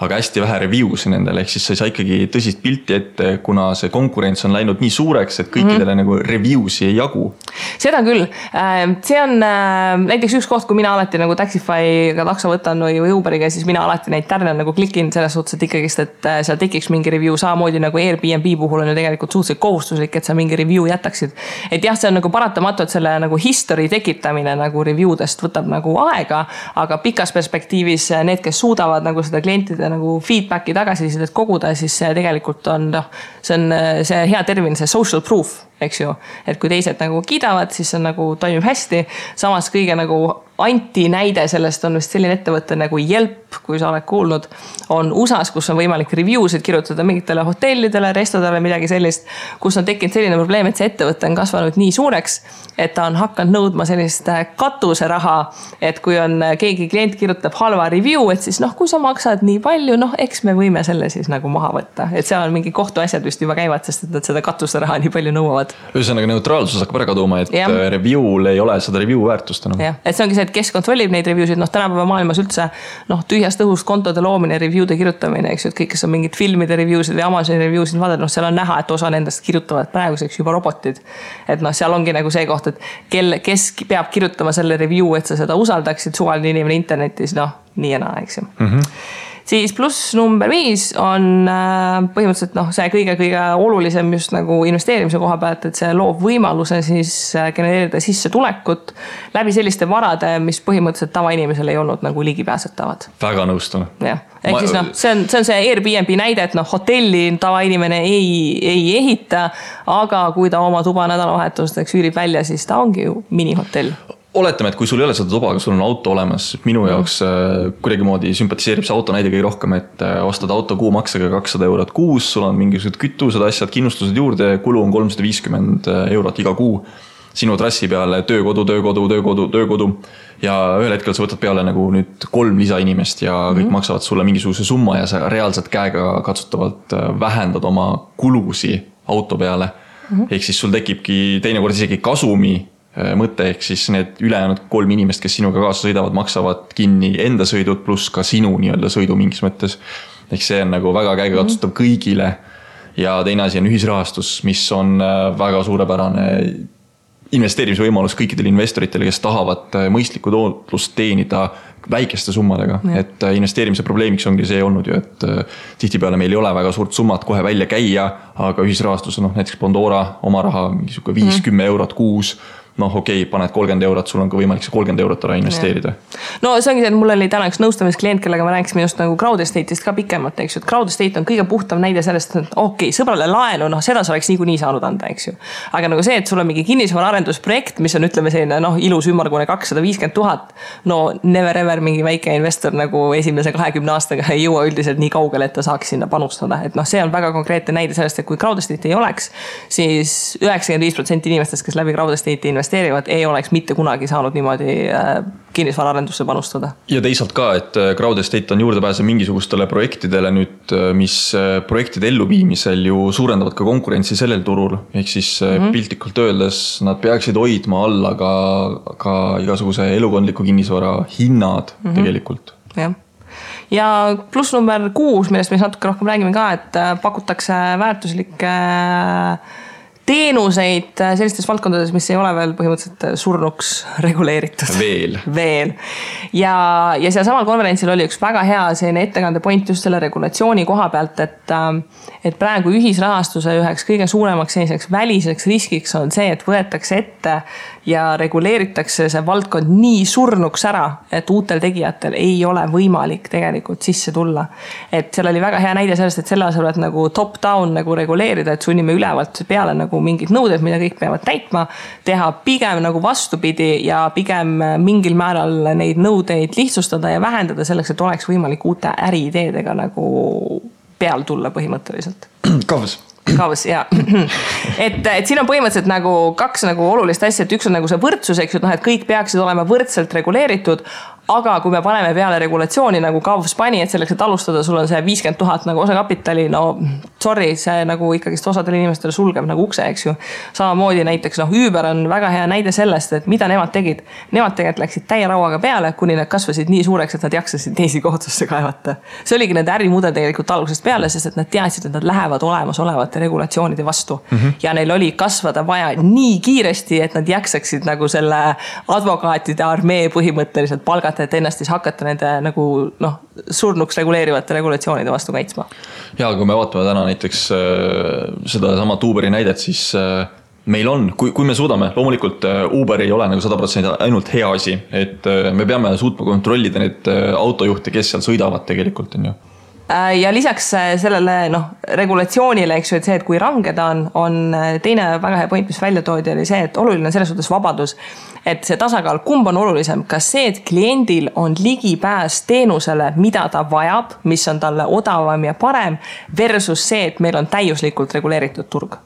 aga hästi vähe review si nendel, ehk siis sa ei saa ikkagi tõsist pilti ette, kuna see konkurents on läinud nii suureks, et kõikidele mm -hmm. nagu review si ei jagu. seda küll, äh, see on äh, näiteks üks koht, kui mina alati nagu Taxify'ga takso võtan või, Uberiga, siis mina alati neid tärne nagu klikin selles suhtes, et ikkagist, et äh, seal tekiks mingi review, samamoodi nagu Airbnb puhul on ju tegelikult suhteliselt kohustuslik, et sa mingi review jätaksid. et jah, see on nagu paratamatu, et selle nagu history tekitamine nagu review dest võtab nagu aega, aga pikas perspektiivis need, kes suudavad nagu seda klientide nagu feedback'i tagasisidet koguda, siis see tegelikult on noh, see on see hea termin, see social proof, eks ju. et kui teised nagu kiidavad, siis see nagu toimib hästi. samas kõige nagu antinäide sellest on vist selline ettevõte nagu Yelp, kui sa oled kuulnud. on USA-s, kus on võimalik review sid kirjutada mingitele hotellidele, restodele, midagi sellist. kus on tekkinud selline probleem, et see ettevõte on kasvanud nii suureks, et ta on hakanud nõudma sellist äh, katuseraha. et kui on äh, keegi klient kirjutab halva review, et siis noh, kui sa maksad nii palju, noh, eks me võime selle siis nagu maha võtta. et seal on mingi kohtuasjad vist juba käivad, sest et nad seda katuseraha nii palju nõuavad. Ühesõnaga neutraalsus hakkab ära kaduma, et ja. Äh, review'l ei ole seda review väärtust enam. jah, et see ongi see, et kes kontrollib neid review sid, noh, tänapäeva maailmas üldse noh, tühjast õhust kontode loomine, review'de kirjutamine, eks ju, et kõik, kes on mingid filmide review sid või Amazoni review sid vaadanud, noh, seal on näha, et osa nendest kirjutavad praeguseks juba robotid. et noh, seal ongi nagu see koht, et kel, kes peab kirjutama selle review, et sa seda usaldaksid, suvaline inimene internetis, noh, nii ja naa, eks ju mm. -hmm siis pluss number viis on äh, põhimõtteliselt noh, see kõige-kõige olulisem just nagu investeerimise koha pealt, et see loob võimaluse siis äh, genereerida sissetulekut läbi selliste varade, mis põhimõtteliselt tavainimesel ei olnud nagu ligipääsetavad. väga nõustun. jah, ehk Ma... siis noh, see on, see on see Airbnb näide, et noh, hotelli tavainimene ei, ei ehita, aga kui ta oma tuba nädalavahetusteks üürib välja, siis ta ongi ju minihotell oletame, et kui sul ei ole seda tuba, aga sul on auto olemas, minu mm. jaoks äh, kuidagimoodi sümpatiseerib see auto näide kõige rohkem, et äh, ostad auto kuumaksega kakssada eurot kuus, sul on mingisugused kütused, asjad, kindlustused juurde, kulu on kolmsada viiskümmend äh, eurot iga kuu. sinu trassi peale töökodu, töökodu, töökodu, töökodu ja ühel hetkel sa võtad peale nagu nüüd kolm lisainimest ja kõik mm -hmm. maksavad sulle mingisuguse summa ja sa reaalselt käega katsutavalt vähendad oma kulusi auto peale mm. -hmm. ehk siis sul tekibki teinekord isegi kasumi mõte, ehk siis need ülejäänud kolm inimest, kes sinuga kaasa sõidavad, maksavad kinni enda sõidud, pluss ka sinu nii-öelda sõidu mingis mõttes. ehk see on nagu väga käegakatsutav mm -hmm. kõigile. ja teine asi on ühisrahastus, mis on äh, väga suurepärane investeerimisvõimalus kõikidele investoritele, kes tahavad äh, mõistlikku tootlust teenida väikeste summadega, et investeerimise probleemiks ongi see olnud ju, et tihtipeale meil ei ole väga suurt summat kohe välja käia, aga ühisrahastus on noh, näiteks Pandora oma raha mingi sihuke viis, kümme eurot kuus noh, okei okay,, paned kolmkümmend eurot, sul on ka võimalik see kolmkümmend eurot ära investeerida. no see ongi see, et mul oli täna üks nõustamisklient, kellega me rääkisime just nagu crowd estate'ist ka pikemalt, eks ju, et crowd estate on kõige puhtam näide sellest, et okei okay,, sõbrale laenu, noh, seda sa oleks niikuinii saanud anda, eks ju. aga nagu see, et sul on mingi kinnisvaraarendusprojekt, mis on, ütleme selline noh, ilus ümmargune kakssada viiskümmend tuhat. no never ever mingi väike investor nagu esimese kahekümne aastaga ei jõua üldiselt nii kaugele, et ta saaks sinna panustada, et noh, see on väga konkreetne näide sellest, et kui crowd estate'i ei oleks siis üheksakümmend viis protsenti inimestest, kes läbi crowd estate'i investeerivad, ei oleks mitte kunagi saanud niimoodi äh, kinnisvaraarendusse panustada. ja teisalt ka, et äh, crowd estate on juurdepääse mingisugustele projektidele nüüd, äh, mis projektide elluviimisel ju suurendavad ka konkurentsi sellel turul. ehk siis mm -hmm. piltlikult öeldes nad peaksid hoidma alla ka, ka igasuguse elukondliku kinnisvara hinnad mm -hmm. tegelikult. jah ja pluss number kuus, millest me siis natuke rohkem räägime ka, et pakutakse väärtuslikke äh, teenuseid äh, sellistes valdkondades, mis ei ole veel põhimõtteliselt äh, surnuks reguleeritud. veel. veel. ja, ja sealsamal konverentsil oli üks väga hea selline ettekande point just selle regulatsiooni koha pealt, et, äh, et praegu ühisrahastuse üheks kõige suuremaks selliseks väliseks riskiks on see, et võetakse ette ja reguleeritakse see valdkond nii surnuks ära, et uutel tegijatel ei ole võimalik tegelikult sisse tulla. et seal oli väga hea näide sellest, et selle asemel, et nagu top-down nagu reguleerida, et sunnime ülevalt peale nagu mingid nõuded, mida kõik peavad täitma. teha pigem nagu vastupidi ja pigem mingil määral neid nõudeid lihtsustada ja vähendada selleks, et oleks võimalik uute äriideedega nagu peale tulla põhimõtteliselt. Kavs kaos ja et, et siin on põhimõtteliselt nagu kaks nagu olulist asja, et üks on nagu see võrdsus, eks ju, et noh, et kõik peaksid olema võrdselt reguleeritud aga kui me paneme peale regulatsiooni nagu Kavs pani, et selleks, et alustada, sul on see viiskümmend tuhat nagu osakapitali, no sorry, see nagu ikkagist osadele inimestele sulgeb nagu ukse, eks ju. samamoodi näiteks noh, Uber on väga hea näide sellest, et mida nemad tegid. Nemad tegelikult läksid täie rauaga peale, kuni nad kasvasid nii suureks, et nad jaksasid teisi kohtusse kaevata. see oligi nende ärimudel tegelikult algusest peale, sest et nad teadsid, et nad lähevad olemasolevate regulatsioonide vastu mm. -hmm. ja neil oli kasvada vaja nii kiiresti, et nad jaksaksid nagu selle advokaatide armee põhimõtteliselt palgata, et ennast siis hakata nende nagu noh, surnuks reguleerivate regulatsioonide vastu kaitsma. ja kui me vaatame täna näiteks äh, sedasama Uberi näidet, siis äh, meil on, kui, kui me suudame, loomulikult äh, Uber ei ole nagu sada protsenti ainult hea asi, et me peame suutma kontrollida neid autojuhte, kes seal sõidavad tegelikult, on ju ja lisaks äh, sellele noh, regulatsioonile, eks ju, et see, et kui range ta on, on äh, teine väga hea point, mis välja toodi, oli see, et oluline on selles suhtes vabadus. et see tasakaal, kumb on olulisem, kas see, et kliendil on ligipääs teenusele, mida ta vajab, mis on talle odavam ja parem, versus see, et meil on täiuslikult reguleeritud turg?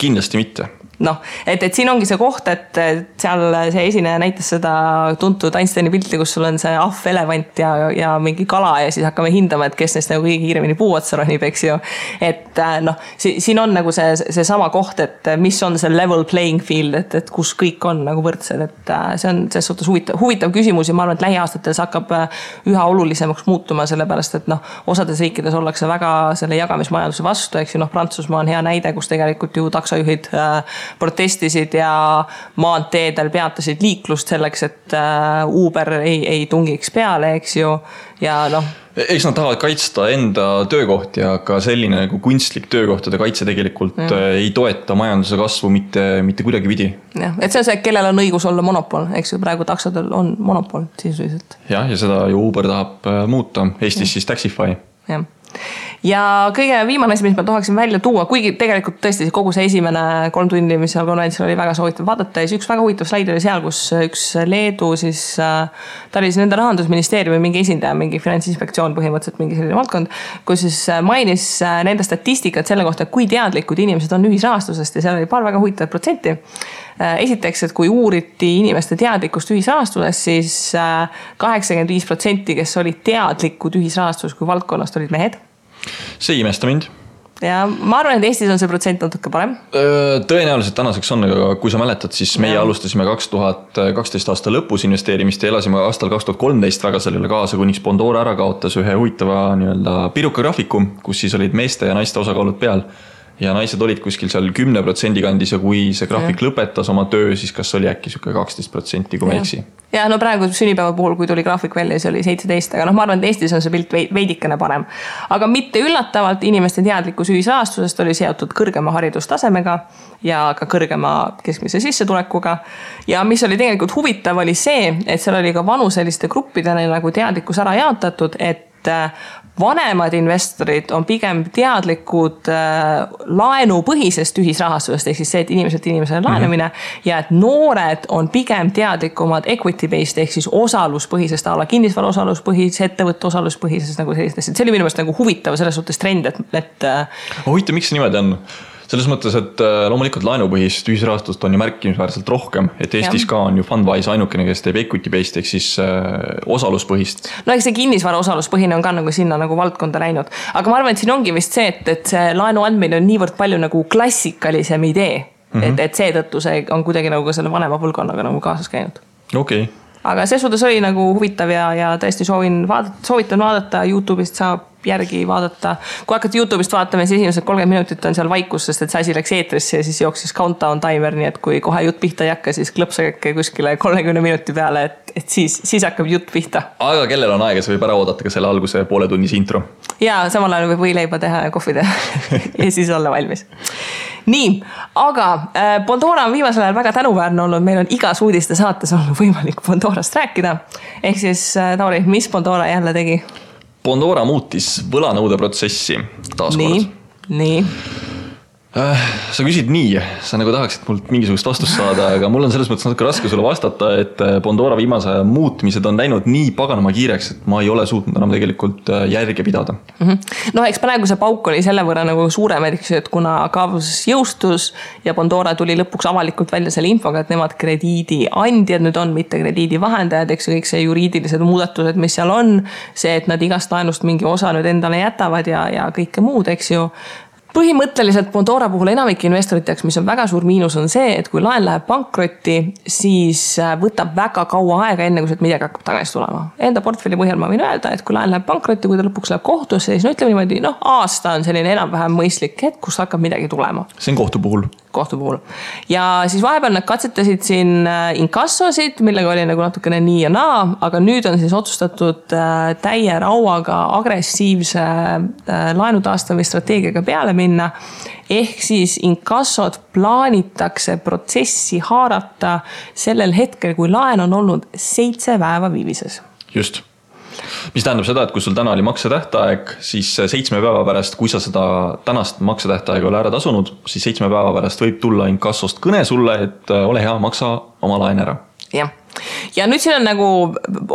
kindlasti mitte noh, et, et siin ongi see koht, et seal see esineja näitas seda tuntud Einsteini pilti, kus sul on see ahv, elevant ja, ja mingi kala ja siis hakkame hindama, et kes neist nagu kõige kiiremini puu otsa ronib, eks ju. et äh, noh, siin on nagu see, seesama koht, et mis on see level playing field, et, et kus kõik on nagu võrdsed, et äh, see on selles suhtes huvitav, huvitav küsimus ja ma arvan, et lähiaastatel see hakkab äh, üha olulisemaks muutuma, sellepärast et noh, osades riikides ollakse väga selle jagamismajanduse vastu, eks ju, noh, Prantsusmaa on hea näide, kus tegelikult ju taksojuhid protestisid ja maanteedel peatasid liiklust selleks, et äh, Uber ei, ei tungiks peale, eks ju, ja noh eks nad tahavad kaitsta enda töökohti, aga selline nagu kunstlik töökohtade kaitse tegelikult mm. ei toeta majanduse kasvu mitte, mitte kuidagipidi. jah, et see on see, kellel on õigus olla monopol, eks ju, praegu taksodel on monopol sisuliselt. jah, ja seda ju Uber tahab äh, muuta, Eestis ja. siis Taxify. jah ja kõige viimane asi, mis ma tahaksin välja tuua, kuigi tegelikult tõesti kogu see esimene kolm tundi, mis seal konverentsil oli väga soovitav vaadata ja siis üks väga huvitav slaid oli seal, kus üks Leedu siis äh,. ta oli siis nende rahandusministeeriumi mingi esindaja, mingi finantsinspektsioon põhimõtteliselt mingi selline valdkond. kus siis äh, mainis äh, nende statistikat selle kohta, kui teadlikud inimesed on ühisrahastusest ja seal oli paar väga huvitavat protsenti esiteks, et kui uuriti inimeste teadlikkust ühisrahastusest, siis kaheksakümmend viis protsenti, kes olid teadlikud ühisrahastusest kui valdkonnast, olid mehed see ei imesta mind ja ma arvan, et Eestis on see protsent natuke parem. tõenäoliselt tänaseks on, aga kui sa mäletad, siis meie ja. alustasime kaks tuhat kaksteist aasta lõpus investeerimist ja elasime aastal kaks tuhat kolmteist väga sellele kaasa, kuniks Bondora ära kaotas ühe huvitava nii-öelda pirukagraafiku, kus siis olid meeste ja naiste osakaalud peal ja naised olid kuskil seal kümne protsendi kandis ja kui see graafik ja. lõpetas oma töö, siis kas oli äkki sihuke kaksteist protsenti, kui ma ei eksi. ja no praegu sünnipäeva puhul, kui tuli graafik välja, siis oli seitseteist, aga noh, ma arvan, et Eestis on see pilt veidikene parem. aga mitte üllatavalt, inimeste teadlikkus ühisrahastusest oli seotud kõrgema haridustasemega ja ka kõrgema keskmise sissetulekuga. ja mis oli tegelikult huvitav, oli see, et seal oli ka vanuseliste gruppidena nagu teadlikkus ära jaotatud, et vanemad investorid on pigem teadlikud äh, laenupõhisest ühisrahastusest, ehk siis see, et inimeselt inimesele laenamine mm. -hmm. ja et noored on pigem teadlikumad equity based ehk siis osaluspõhisest a la kinnisvara osaluspõhise, ettevõtte osaluspõhisest nagu sellistest, et see oli minu meelest nagu huvitav selles suhtes trend, et, et. Äh, huvitav, miks see niimoodi on? Selles mõttes, et äh, loomulikult laenupõhist ühisrahastust on ju märkimisväärselt rohkem, et Eestis ja. ka on ju Fundwise ainukene, kes teeb equity based ehk siis äh, osaluspõhist. no eks see kinnisvara osaluspõhine on ka nagu sinna nagu valdkonda läinud, aga ma arvan, et siin ongi vist see, et, et see laenu andmine on niivõrd palju nagu klassikalisem idee mm. -hmm. et, et seetõttu see on kuidagi nagu ka selle vanema põlvkonnaga nagu kaasas käinud. okei okay aga ses suhtes oli nagu huvitav ja, ja tõesti soovin vaadata, soovitan vaadata, Youtube'ist saab järgi vaadata. kui hakata Youtube'ist vaatama, siis esimesed kolmkümmend minutit on seal vaikus, sest et see asi läks eetrisse ja siis jooksis countdown timer, nii et kui kohe jutt pihta ei hakka, siis klõpsake kuskile kolmekümne minuti peale, et, et siis, siis hakkab jutt pihta. aga kellel on aega, see võib ära oodata ka selle alguse pooletunnise intro. ja samal ajal võib võileiba teha ja kohvi teha ja siis olla valmis nii, aga äh, Bondora on viimasel ajal väga tänuväärne olnud, meil on igas uudistesaates olnud võimalik Bondorast rääkida. ehk siis äh, Tauri, mis Bondora jälle tegi? Bondora muutis võlanõudeprotsessi taaskord. nii, nii sa küsid nii, sa nagu tahaksid mult mingisugust vastust saada, aga mul on selles mõttes natuke raske sulle vastata, et äh, Bondora viimase aja muutmised on läinud nii paganama kiireks, et ma ei ole suutnud enam tegelikult äh, järge pidada mm. -hmm. no eks praegu see pauk oli selle võrra nagu suurem, eks ju, et kuna kaasus jõustus ja Bondora tuli lõpuks avalikult välja selle infoga, et nemad krediidiandjad nüüd on, mitte krediidivahendajad, eks ju, kõik see juriidilised muudatused, mis seal on. see, et nad igast laenust mingi osa nüüd endale jätavad ja, ja kõike muud, eks ju põhimõtteliselt Bondora puhul enamike investorite jaoks, mis on väga suur miinus, on see, et kui laen läheb pankrotti, siis äh, võtab väga kaua aega, enne kui sealt midagi hakkab tagasi tulema. Enda portfelli põhjal ma võin öelda, et kui laen läheb pankrotti, kui ta lõpuks läheb kohtusse, siis no ütleme niimoodi, noh, aasta on selline enam-vähem mõistlik hetk, kus hakkab midagi tulema. see on kohtu puhul kohtu puhul. ja siis vahepeal nad katsetasid siin äh, inkassosid, millega oli nagu natukene nii ja naa, aga nüüd on siis otsustatud äh, täie rauaga agressiivse äh, laenu taastamisstrateegiaga peale minna. ehk siis inkassod plaanitakse protsessi haarata sellel hetkel, kui laen on olnud seitse päeva viivises. just mis tähendab seda, et kui sul täna oli maksetähtaeg, siis seitsme päeva pärast, kui sa seda tänast maksetähtaega ei ole ära tasunud, siis seitsme päeva pärast võib tulla inkassost kõne sulle, et äh, ole hea, maksa oma laen ära. jah, ja nüüd siin on nagu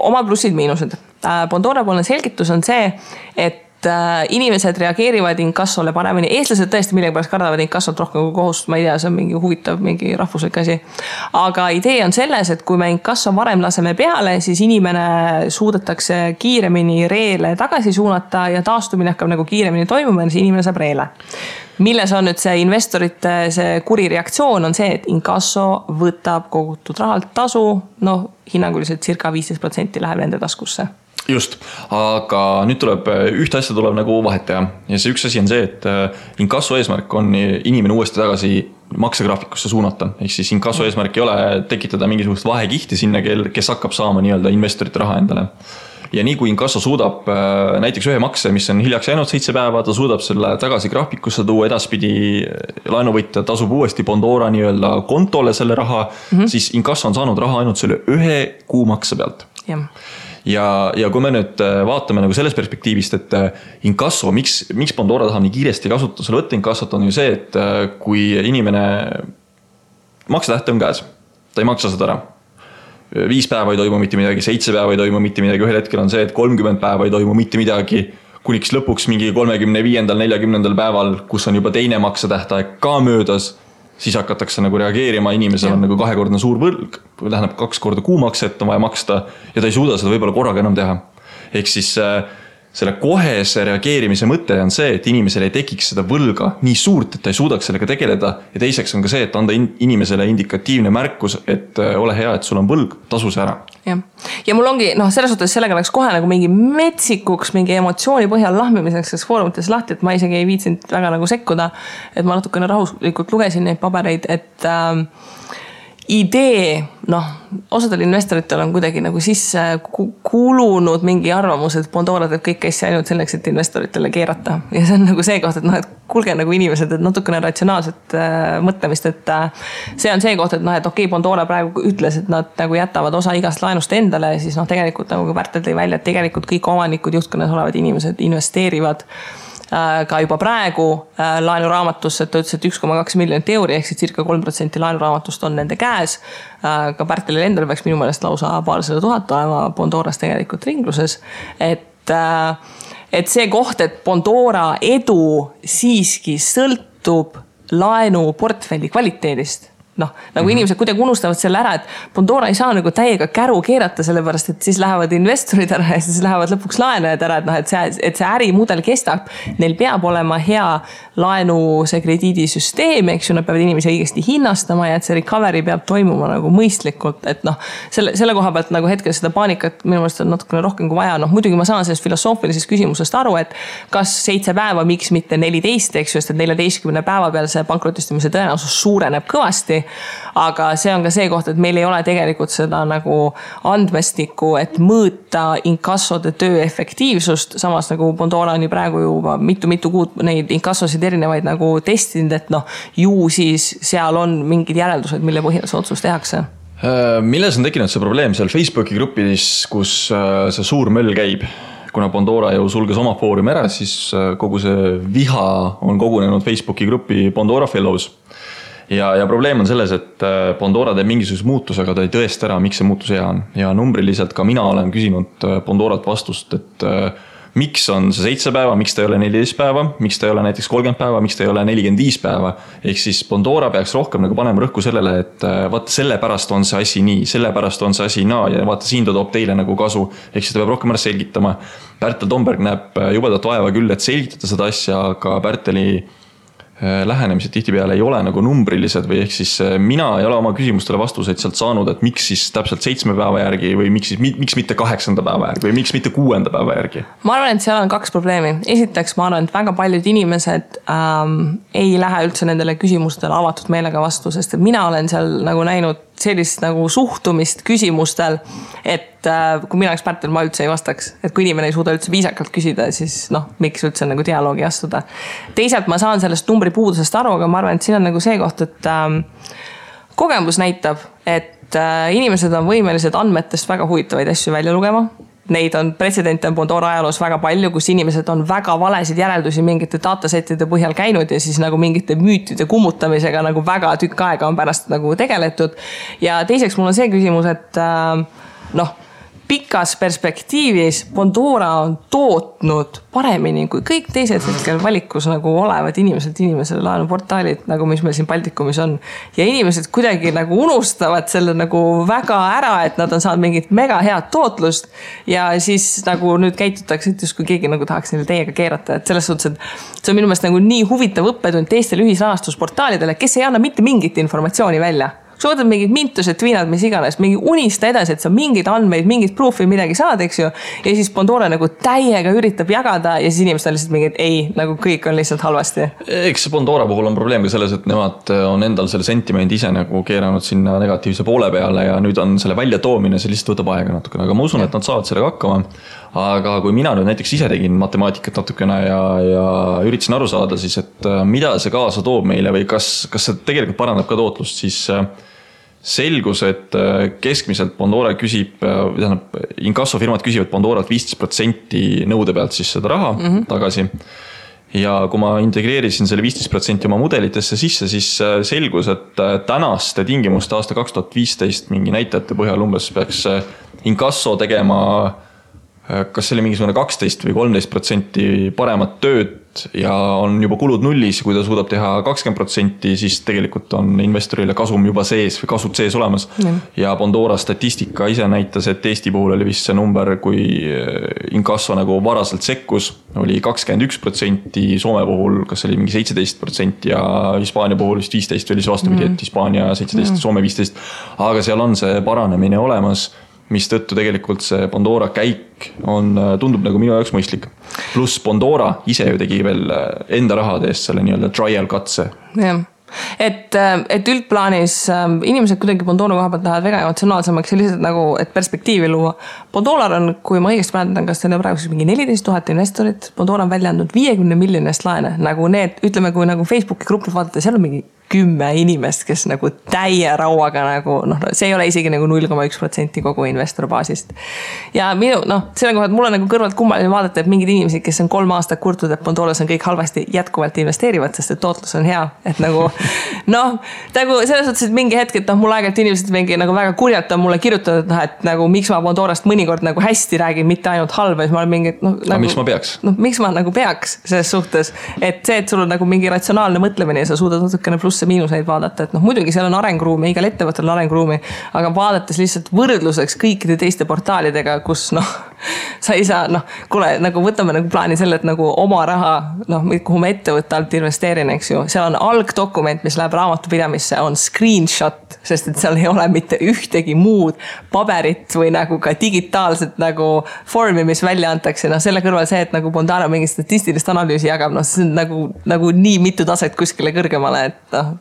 omad plussid-miinused. Äh, poolne selgitus on see, et et äh, inimesed reageerivad inkassole paremini, eestlased tõesti millegipärast kardavad inkassot rohkem kui kohust, ma ei tea, see on mingi huvitav, mingi rahvuslik asi. aga idee on selles, et kui me inkasso varem laseme peale, siis inimene suudetakse kiiremini reele tagasi suunata ja taastumine hakkab nagu kiiremini toimuma ja siis inimene saab reele. Milles on nüüd see investorite see kuri reaktsioon, on see, et inkasso võtab kogutud rahalt tasu, noh, hinnanguliselt circa viisteist protsenti läheb nende taskusse just, aga nüüd tuleb, ühte asja tuleb nagu vahet teha. Ja see üks asi on see, et äh, inkasso eesmärk on inimene uuesti tagasi maksegraafikusse suunata, ehk siis inkasso eesmärk ei ole tekitada mingisugust vahekihti sinna, kel, kes hakkab saama nii-öelda investorite raha endale. Ja nii kui inkasso suudab äh, näiteks ühe makse, mis on hiljaks jäänud seitse päeva, ta suudab selle tagasi graafikusse tuua, edaspidi laenuvõtja tasub uuesti Bondora nii-öelda kontole selle raha mm, -hmm. siis inkasso on saanud raha ainult selle ühe kuu makse pealt. jah ja, ja kui me nüüd äh, vaatame nagu sellest perspektiivist, et äh, inkasso, miks, miks Pandora tahab nii kiiresti kasutusele võtta inkassot, on ju see, et äh, kui inimene, maksetähtaeg on käes, ta ei maksa seda ära viis päeva ei toimu mitte midagi, seitse päeva ei toimu mitte midagi, ühel hetkel on see, et kolmkümmend päeva ei toimu mitte midagi. kuniks lõpuks mingi kolmekümne viiendal, neljakümnendal päeval, kus on juba teine maksetähtaeg ka möödas siis hakatakse nagu reageerima, inimesel ja. on nagu kahekordne suur võlg, tähendab kaks korda kuumakset on vaja maksta ja ta ei suuda seda võib-olla korraga enam teha. ehk siis äh, selle kohese reageerimise mõte on see, et inimesel ei tekiks seda võlga nii suurt, et ta ei suudaks sellega tegeleda. ja teiseks on ka see, et anda inimesele indikatiivne märkus, et äh, ole hea, et sul on võlg, tasu see ära. jah, ja mul ongi noh, selles suhtes sellega läks kohe nagu mingi metsikuks mingi emotsiooni põhjal lahmimiseks selles foorumites lahti, et ma isegi ei viitsinud väga nagu sekkuda. et ma natukene rahulikult lugesin neid pabereid, et äh, idee, noh, osadel investoritel on kuidagi nagu sisse kulunud mingi arvamus, et Pandora teeb kõiki asju ainult selleks, et investoritele keerata. ja see on nagu see koht, et noh, et kuulge nagu inimesed, et natukene ratsionaalset äh, mõtlemist, et äh, see on see koht, et noh, et okei okay,, Pandora praegu ütles, et nad nagu jätavad osa igast laenust endale, siis noh, tegelikult nagu Pärtel tõi välja, et tegelikult kõik omanikud, juhtkonnas olevad inimesed investeerivad Äh, ka juba praegu äh, laenuraamatusse, ta ütles, et üks koma kaks miljonit euri ehk siis circa kolm protsenti laenuraamatust on nende käes. Äh, ka Pärtelil endal peaks minu meelest lausa paarsada tuhat olema Bondoras tegelikult ringluses, et et see koht, et Bondora edu siiski sõltub laenuportfelli kvaliteedist noh, nagu mm -hmm. inimesed kuidagi unustavad selle ära, et Pandora ei saa nagu täiega käru keerata, sellepärast et siis lähevad investorid ära ja siis lähevad lõpuks laenajad ära, et noh, et see, et see ärimudel kestab. Neil peab olema hea laenu, see krediidisüsteem, eks ju, nad peavad inimesi õigesti hinnastama ja et see recovery peab toimuma nagu mõistlikult, et noh. selle, selle koha pealt nagu hetkel seda paanikat minu meelest on natukene rohkem kui vaja, noh muidugi ma saan sellest filosoofilisest küsimusest aru, et kas seitse päeva, miks mitte neliteist, eks ju, sest et neljateistkümne päeva peal see pankrotistumise tõenäosus suureneb kõvasti aga see on ka see koht, et meil ei ole tegelikult seda nagu andmestikku, et mõõta inkassode töö efektiivsust. samas nagu Bondora on ju praegu juba mitu-mitu kuud neid inkassosid erinevaid nagu testinud, et noh, ju siis seal on mingid järeldused, mille põhjal see otsus tehakse äh, milles on tekkinud see probleem seal Facebooki gruppides, kus äh, see suur möll käib? kuna Pandora ju sulges oma foorumi ära, siis kogu see viha on kogunenud Facebooki gruppi Pandora Fellows ja, ja probleem on selles, et äh, Pandora teeb mingisuguse muutuse, aga ta ei tõesta ära, miks see muutus hea on. ja numbriliselt ka mina olen küsinud äh, Pandoralt vastust, et äh, miks on see seitse päeva, miks ta ei ole neliteist päeva, miks ta ei ole näiteks kolmkümmend päeva, miks ta ei ole nelikümmend viis päeva. ehk siis Pandora peaks rohkem nagu panema rõhku sellele, et vaata, sellepärast on see asi nii, sellepärast on see asi naa ja vaata, siin ta toob teile nagu kasu. ehk siis ta peab rohkem ära selgitama. Pärtel Tomberg näeb jubedat vaeva küll, et selgitada seda asja, aga Pärteli lähenemised tihtipeale ei ole nagu numbrilised või ehk siis äh, mina ei ole oma küsimustele vastuseid sealt saanud, et miks siis täpselt seitsme päeva järgi või miks siis, miks mitte kaheksanda päeva järgi või miks mitte kuuenda päeva järgi? ma arvan, et seal on kaks probleemi. esiteks, ma arvan, et väga paljud inimesed ähm, ei lähe üldse nendele küsimustele avatud meelega vastu, sest et mina olen seal nagu näinud sellist nagu suhtumist küsimustel, et äh, kui mina oleks Pärtel, ma üldse ei vastaks. et kui inimene ei suuda üldse viisakalt küsida, siis noh, miks üldse nagu dialoogi astuda. teisalt ma saan sellest numbri puudusest aru, aga ma arvan, et siin on nagu see koht, et äh, kogemus näitab, et äh, inimesed on võimelised andmetest väga huvitavaid asju välja lugema neid on, pretsedente on Pandora ajaloos väga palju, kus inimesed on väga valesid järeldusi mingite datasetide põhjal käinud ja siis nagu mingite müütide kummutamisega nagu väga tükk aega on pärast nagu tegeletud. ja teiseks mul on see küsimus, et äh, noh pikas perspektiivis Pandora on tootnud paremini kui kõik teised hetkel valikus nagu olevad inimesed, inimesele laenuportaalid nagu, mis meil siin Baltikumis on. ja inimesed kuidagi nagu unustavad selle nagu väga ära, et nad on saanud mingit mega head tootlust. ja siis nagu nüüd käitutakse, et justkui keegi nagu tahaks neile täiega keerata, et selles suhtes, et see on minu meelest nagu nii huvitav õppetund teistele ühisrahastusportaalidele, kes ei anna mitte mingit informatsiooni välja võtad mingid mintused, tviinad, mis iganes, mingi unista edasi, et sa mingeid andmeid, mingit proof'i, midagi saad, eks ju. ja siis Pandora nagu täiega üritab jagada ja siis inimesed on lihtsalt mingid ei, nagu kõik on lihtsalt halvasti. eks Pandora puhul on probleem ka selles, et nemad on endal selle sentimendi ise nagu keeranud sinna negatiivse poole peale ja nüüd on selle väljatoomine, see lihtsalt võtab aega natukene, aga ma usun, et nad saavad sellega hakkama. Aga kui mina nüüd näiteks ise tegin matemaatikat natukene ja, ja üritasin aru saada siis, et mida see kaasa toob meile või kas, kas see tegelikult parandab ka tootlust, siis selgus, et äh, keskmiselt Pandora küsib, äh, tähendab, inkassofirmad küsivad Pandoralt viisteist protsenti nõude pealt siis seda raha mm -hmm. tagasi. ja kui ma integreerisin selle viisteist protsenti oma mudelitesse sisse, siis äh, selgus, et tänaste tingimuste aasta kaks tuhat viisteist mingi näitajate põhjal umbes peaks inkasso tegema kas see oli mingisugune kaksteist või kolmteist protsenti paremat tööd ja on juba kulud nullis, kui ta suudab teha kakskümmend protsenti, siis tegelikult on investorile kasum juba sees või kasud sees olemas. ja Pandora statistika ise näitas, et Eesti puhul oli vist see number, kui eh, inkasso nagu varaselt sekkus, oli kakskümmend üks protsenti, Soome puhul kas oli mingi seitseteist protsenti ja Hispaania puhul vist viisteist või oli see vastupidi, et Hispaania seitseteist, Soome viisteist. aga seal on see paranemine olemas mistõttu tegelikult see Pandora käik on, äh, tundub nagu minu jaoks mõistlik. pluss Pandora ise ju tegi veel äh, enda rahade eest selle nii-öelda trial katse. jah et, äh, et üldplaanis inimesed kuidagi Pandora koha pealt lähevad väga emotsionaalsemaks lihtsalt nagu, et perspektiivi luua. Pandoral on, kui ma õigesti mäletan, kas teil on praegu siis mingi neliteist tuhat investorit, Pandora on välja andnud viiekümne miljonist laene, nagu need, ütleme, kui nagu Facebooki gruppi vaadata, seal on mingi kümme inimest, kes nagu täie rauaga nagu noh, see ei ole isegi nagu null koma üks protsenti kogu investor baasist. ja minu noh, selle koha pealt mul on nagu kõrvalt kummaline vaadata, et mingid inimesed, kes on kolm aastat kurtnud, et Pandoras on kõik halvasti, jätkuvalt investeerivad, sest et tootlus on hea, et nagu. noh, nagu selles suhtes, et mingi hetk, et noh, mul aeg-ajalt inimesed mingi nagu väga kurjalt on mulle kirjutanud, et noh, et nagu miks ma Pandorast mõnikord nagu hästi räägin, mitte ainult halba, siis ma olen mingi, et noh nagu,. miks ma peaks? noh, miks ma nagu peaks selles suhtes, et see, et sul on nagu mingi ratsionaalne mõtlemine ja sa suudad natukene plusse plusse-miinuseid vaadata, et noh, muidugi seal on arenguruumi, igal ettevõttel on arenguruumi. aga vaadates lihtsalt võrdluseks kõikide teiste portaalidega, kus noh, sa ei saa noh, kuule nagu võtame nagu plaani selle, et nagu oma raha noh, kuhu ma ettevõtte alt investeerin, eks ju, seal on algdokument, mis läheb raamatupidamisse, on screenshot, sest et seal ei ole mitte ühtegi muud paberit või nagu ka digitaalset nagu vormi, mis välja antakse, noh selle kõrval see, et nagu Bondano mingit statistilist analüüsi jagab, noh see on nagu, nagu nii mitu taset kuskile kõrgemale, et noh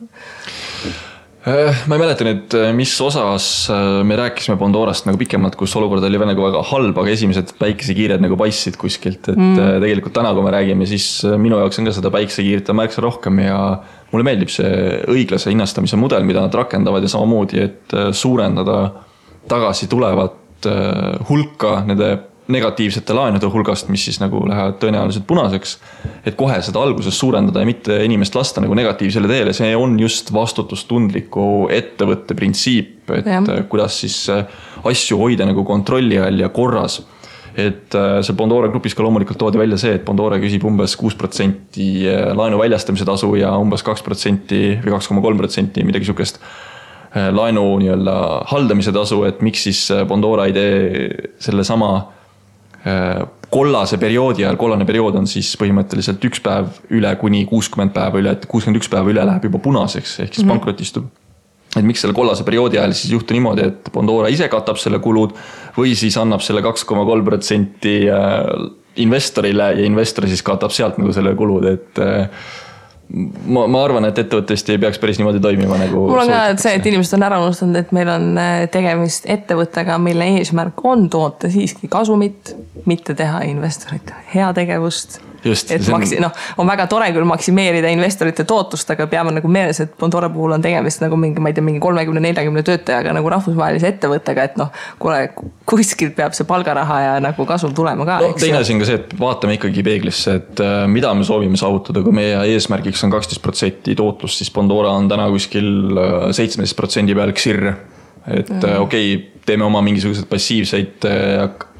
ma ei mäleta nüüd, äh, mis osas äh, me rääkisime Pandorast nagu pikemalt, kus olukord oli nagu väga halb, aga esimesed päikesekiired nagu paistsid kuskilt, et mm. tegelikult täna, kui me räägime, siis minu jaoks on ka seda päikesekiirt on märksa rohkem ja mulle meeldib see õiglase hinnastamise mudel, mida nad rakendavad ja samamoodi, et suurendada tagasi tulevat hulka nende negatiivsete laenude hulgast, mis siis nagu lähevad tõenäoliselt punaseks. et kohe seda alguses suurendada ja mitte inimest lasta nagu negatiivsele teele, see on just vastutustundliku ettevõtte printsiip, et ja. kuidas siis asju hoida nagu kontrolli all ja korras et äh, seal Bondora grupis ka loomulikult toodi välja see, et Bondora küsib umbes kuus protsenti äh, laenu väljastamise tasu ja umbes kaks protsenti või kaks koma kolm protsenti, midagi sihukest äh, laenu nii-öelda haldamise tasu, et miks siis Bondora ei tee sellesama kollase perioodi ajal, kollane periood on siis põhimõtteliselt üks päev üle kuni kuuskümmend päeva üle, et kuuskümmend üks päeva üle läheb juba punaseks, ehk siis mm -hmm. pankrotistub et miks selle kollase perioodi ajal siis ei juhtu niimoodi, et Bondora ise katab selle kulud või siis annab selle kaks koma kolm protsenti äh, investorile ja investor siis katab sealt nagu selle kulud, et äh, ma, ma arvan, et ettevõttest ei peaks päris niimoodi toimima nagu. mul on ka see, et inimesed on ära unustanud, et meil on äh, tegemist ettevõttega, mille eesmärk on toota siiski kasumit, mitte teha investoritele heategevust. Et maksi-, noh, on väga tore küll maksimeerida investorite tootlust, aga peame nagu meeles, et Bondora puhul on tegemist nagu mingi, ma ei tea, mingi kolmekümne, neljakümne töötajaga nagu rahvusvahelise ettevõttega, et noh. kuule, kuskilt peab see palgaraha ja nagu kasum tulema ka no,. teine asi on ka see, et vaatame ikkagi peeglisse, et äh, mida me soovime saavutada, kui meie eesmärgiks on kaksteist protsenti tootlust, siis Bondora on täna kuskil äh, seitsmeteist protsendi peal KSIR et mm -hmm. okei okay,, teeme oma mingisuguseid passiivseid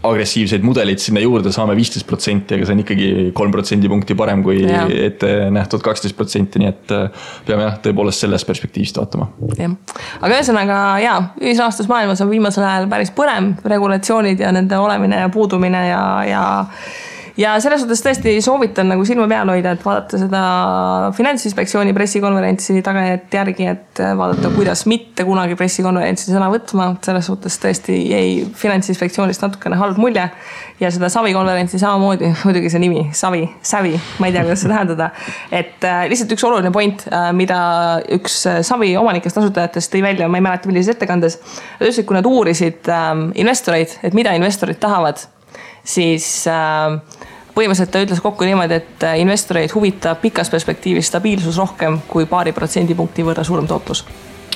agressiivseid mudeleid sinna juurde, saame viisteist protsenti, aga see on ikkagi kolm protsendipunkti parem kui ja. ette nähtud kaksteist protsenti, nii et äh, peame jah, tõepoolest sellest perspektiivist vaatama. jah, aga ühesõnaga jaa, ühisrahastusmaailmas on viimasel ajal päris põnev, regulatsioonid ja nende olemine ja puudumine ja, ja ja selles suhtes tõesti soovitan nagu silma peal hoida, et vaadata seda finantsinspektsiooni pressikonverentsi tagajärjed järgi, et vaadata, kuidas mitte kunagi pressikonverentsi sõna võtma. selles suhtes tõesti jäi finantsinspektsioonist natukene halb mulje. ja seda Savi konverentsi samamoodi, muidugi see nimi, Savi, Savi, ma ei tea, kuidas seda tähendada. et äh, lihtsalt üks oluline point äh,, mida üks äh, Savi omanikest, asutajatest tõi välja, ma ei mäleta, millises ettekandes. ta ütles, et kui nad uurisid äh, investoreid, et mida investorid tahavad siis äh, põhimõtteliselt ta ütles kokku niimoodi, et äh, investoreid huvitab pikas perspektiivis stabiilsus rohkem kui paari protsendipunkti võrra suurem tootlus.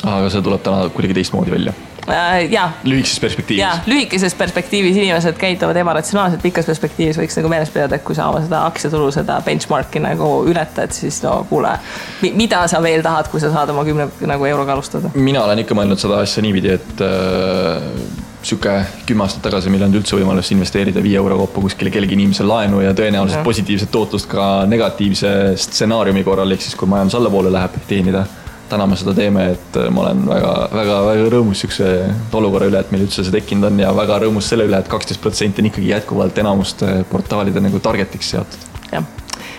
aga see tuleb täna kuidagi teistmoodi välja äh,? jaa. lühikeses perspektiivis? jaa, lühikeses perspektiivis inimesed käituvad ebaratsionaalselt, pikas perspektiivis võiks nagu meeles pidada, et kui sa oma seda aktsiatulu, seda benchmark'i nagu ületad, siis no kuule, mida sa veel tahad, kui sa saad oma kümne nagu euroga alustada? mina olen ikka mõelnud seda asja niipidi, et äh sihuke kümme aastat tagasi meil ei olnud üldse võimalust investeerida viie euro kaupa kuskile kellegi inimesele laenu ja tõenäoliselt ja. positiivset tootlust ka negatiivse stsenaariumi korral, ehk siis kui majandus allapoole läheb, teenida. täna me seda teeme, et ma olen väga, väga, väga rõõmus sihukese olukorra üle, et meil üldse see tekkinud on ja väga rõõmus selle üle et, et kaksteist protsenti on ikkagi jätkuvalt enamuste portaalide nagu target'iks seatud. jah,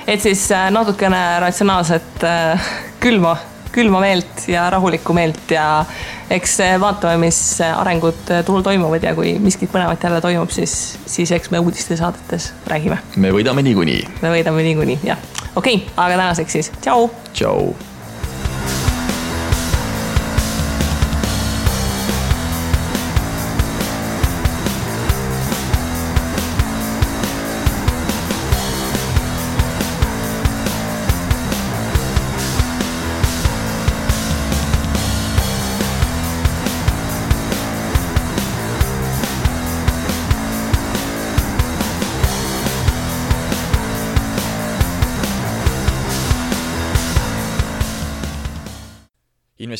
et siis äh, natukene ratsionaalset äh, külma külma meelt ja rahulikku meelt ja eks vaatame, mis arengud turul toimuvad ja kui miskit põnevat jälle toimub, siis, siis eks me uudistesaadetes räägime. me võidame niikuinii. me võidame niikuinii, jah. okei okay,, aga tänaseks siis tšau. tšau.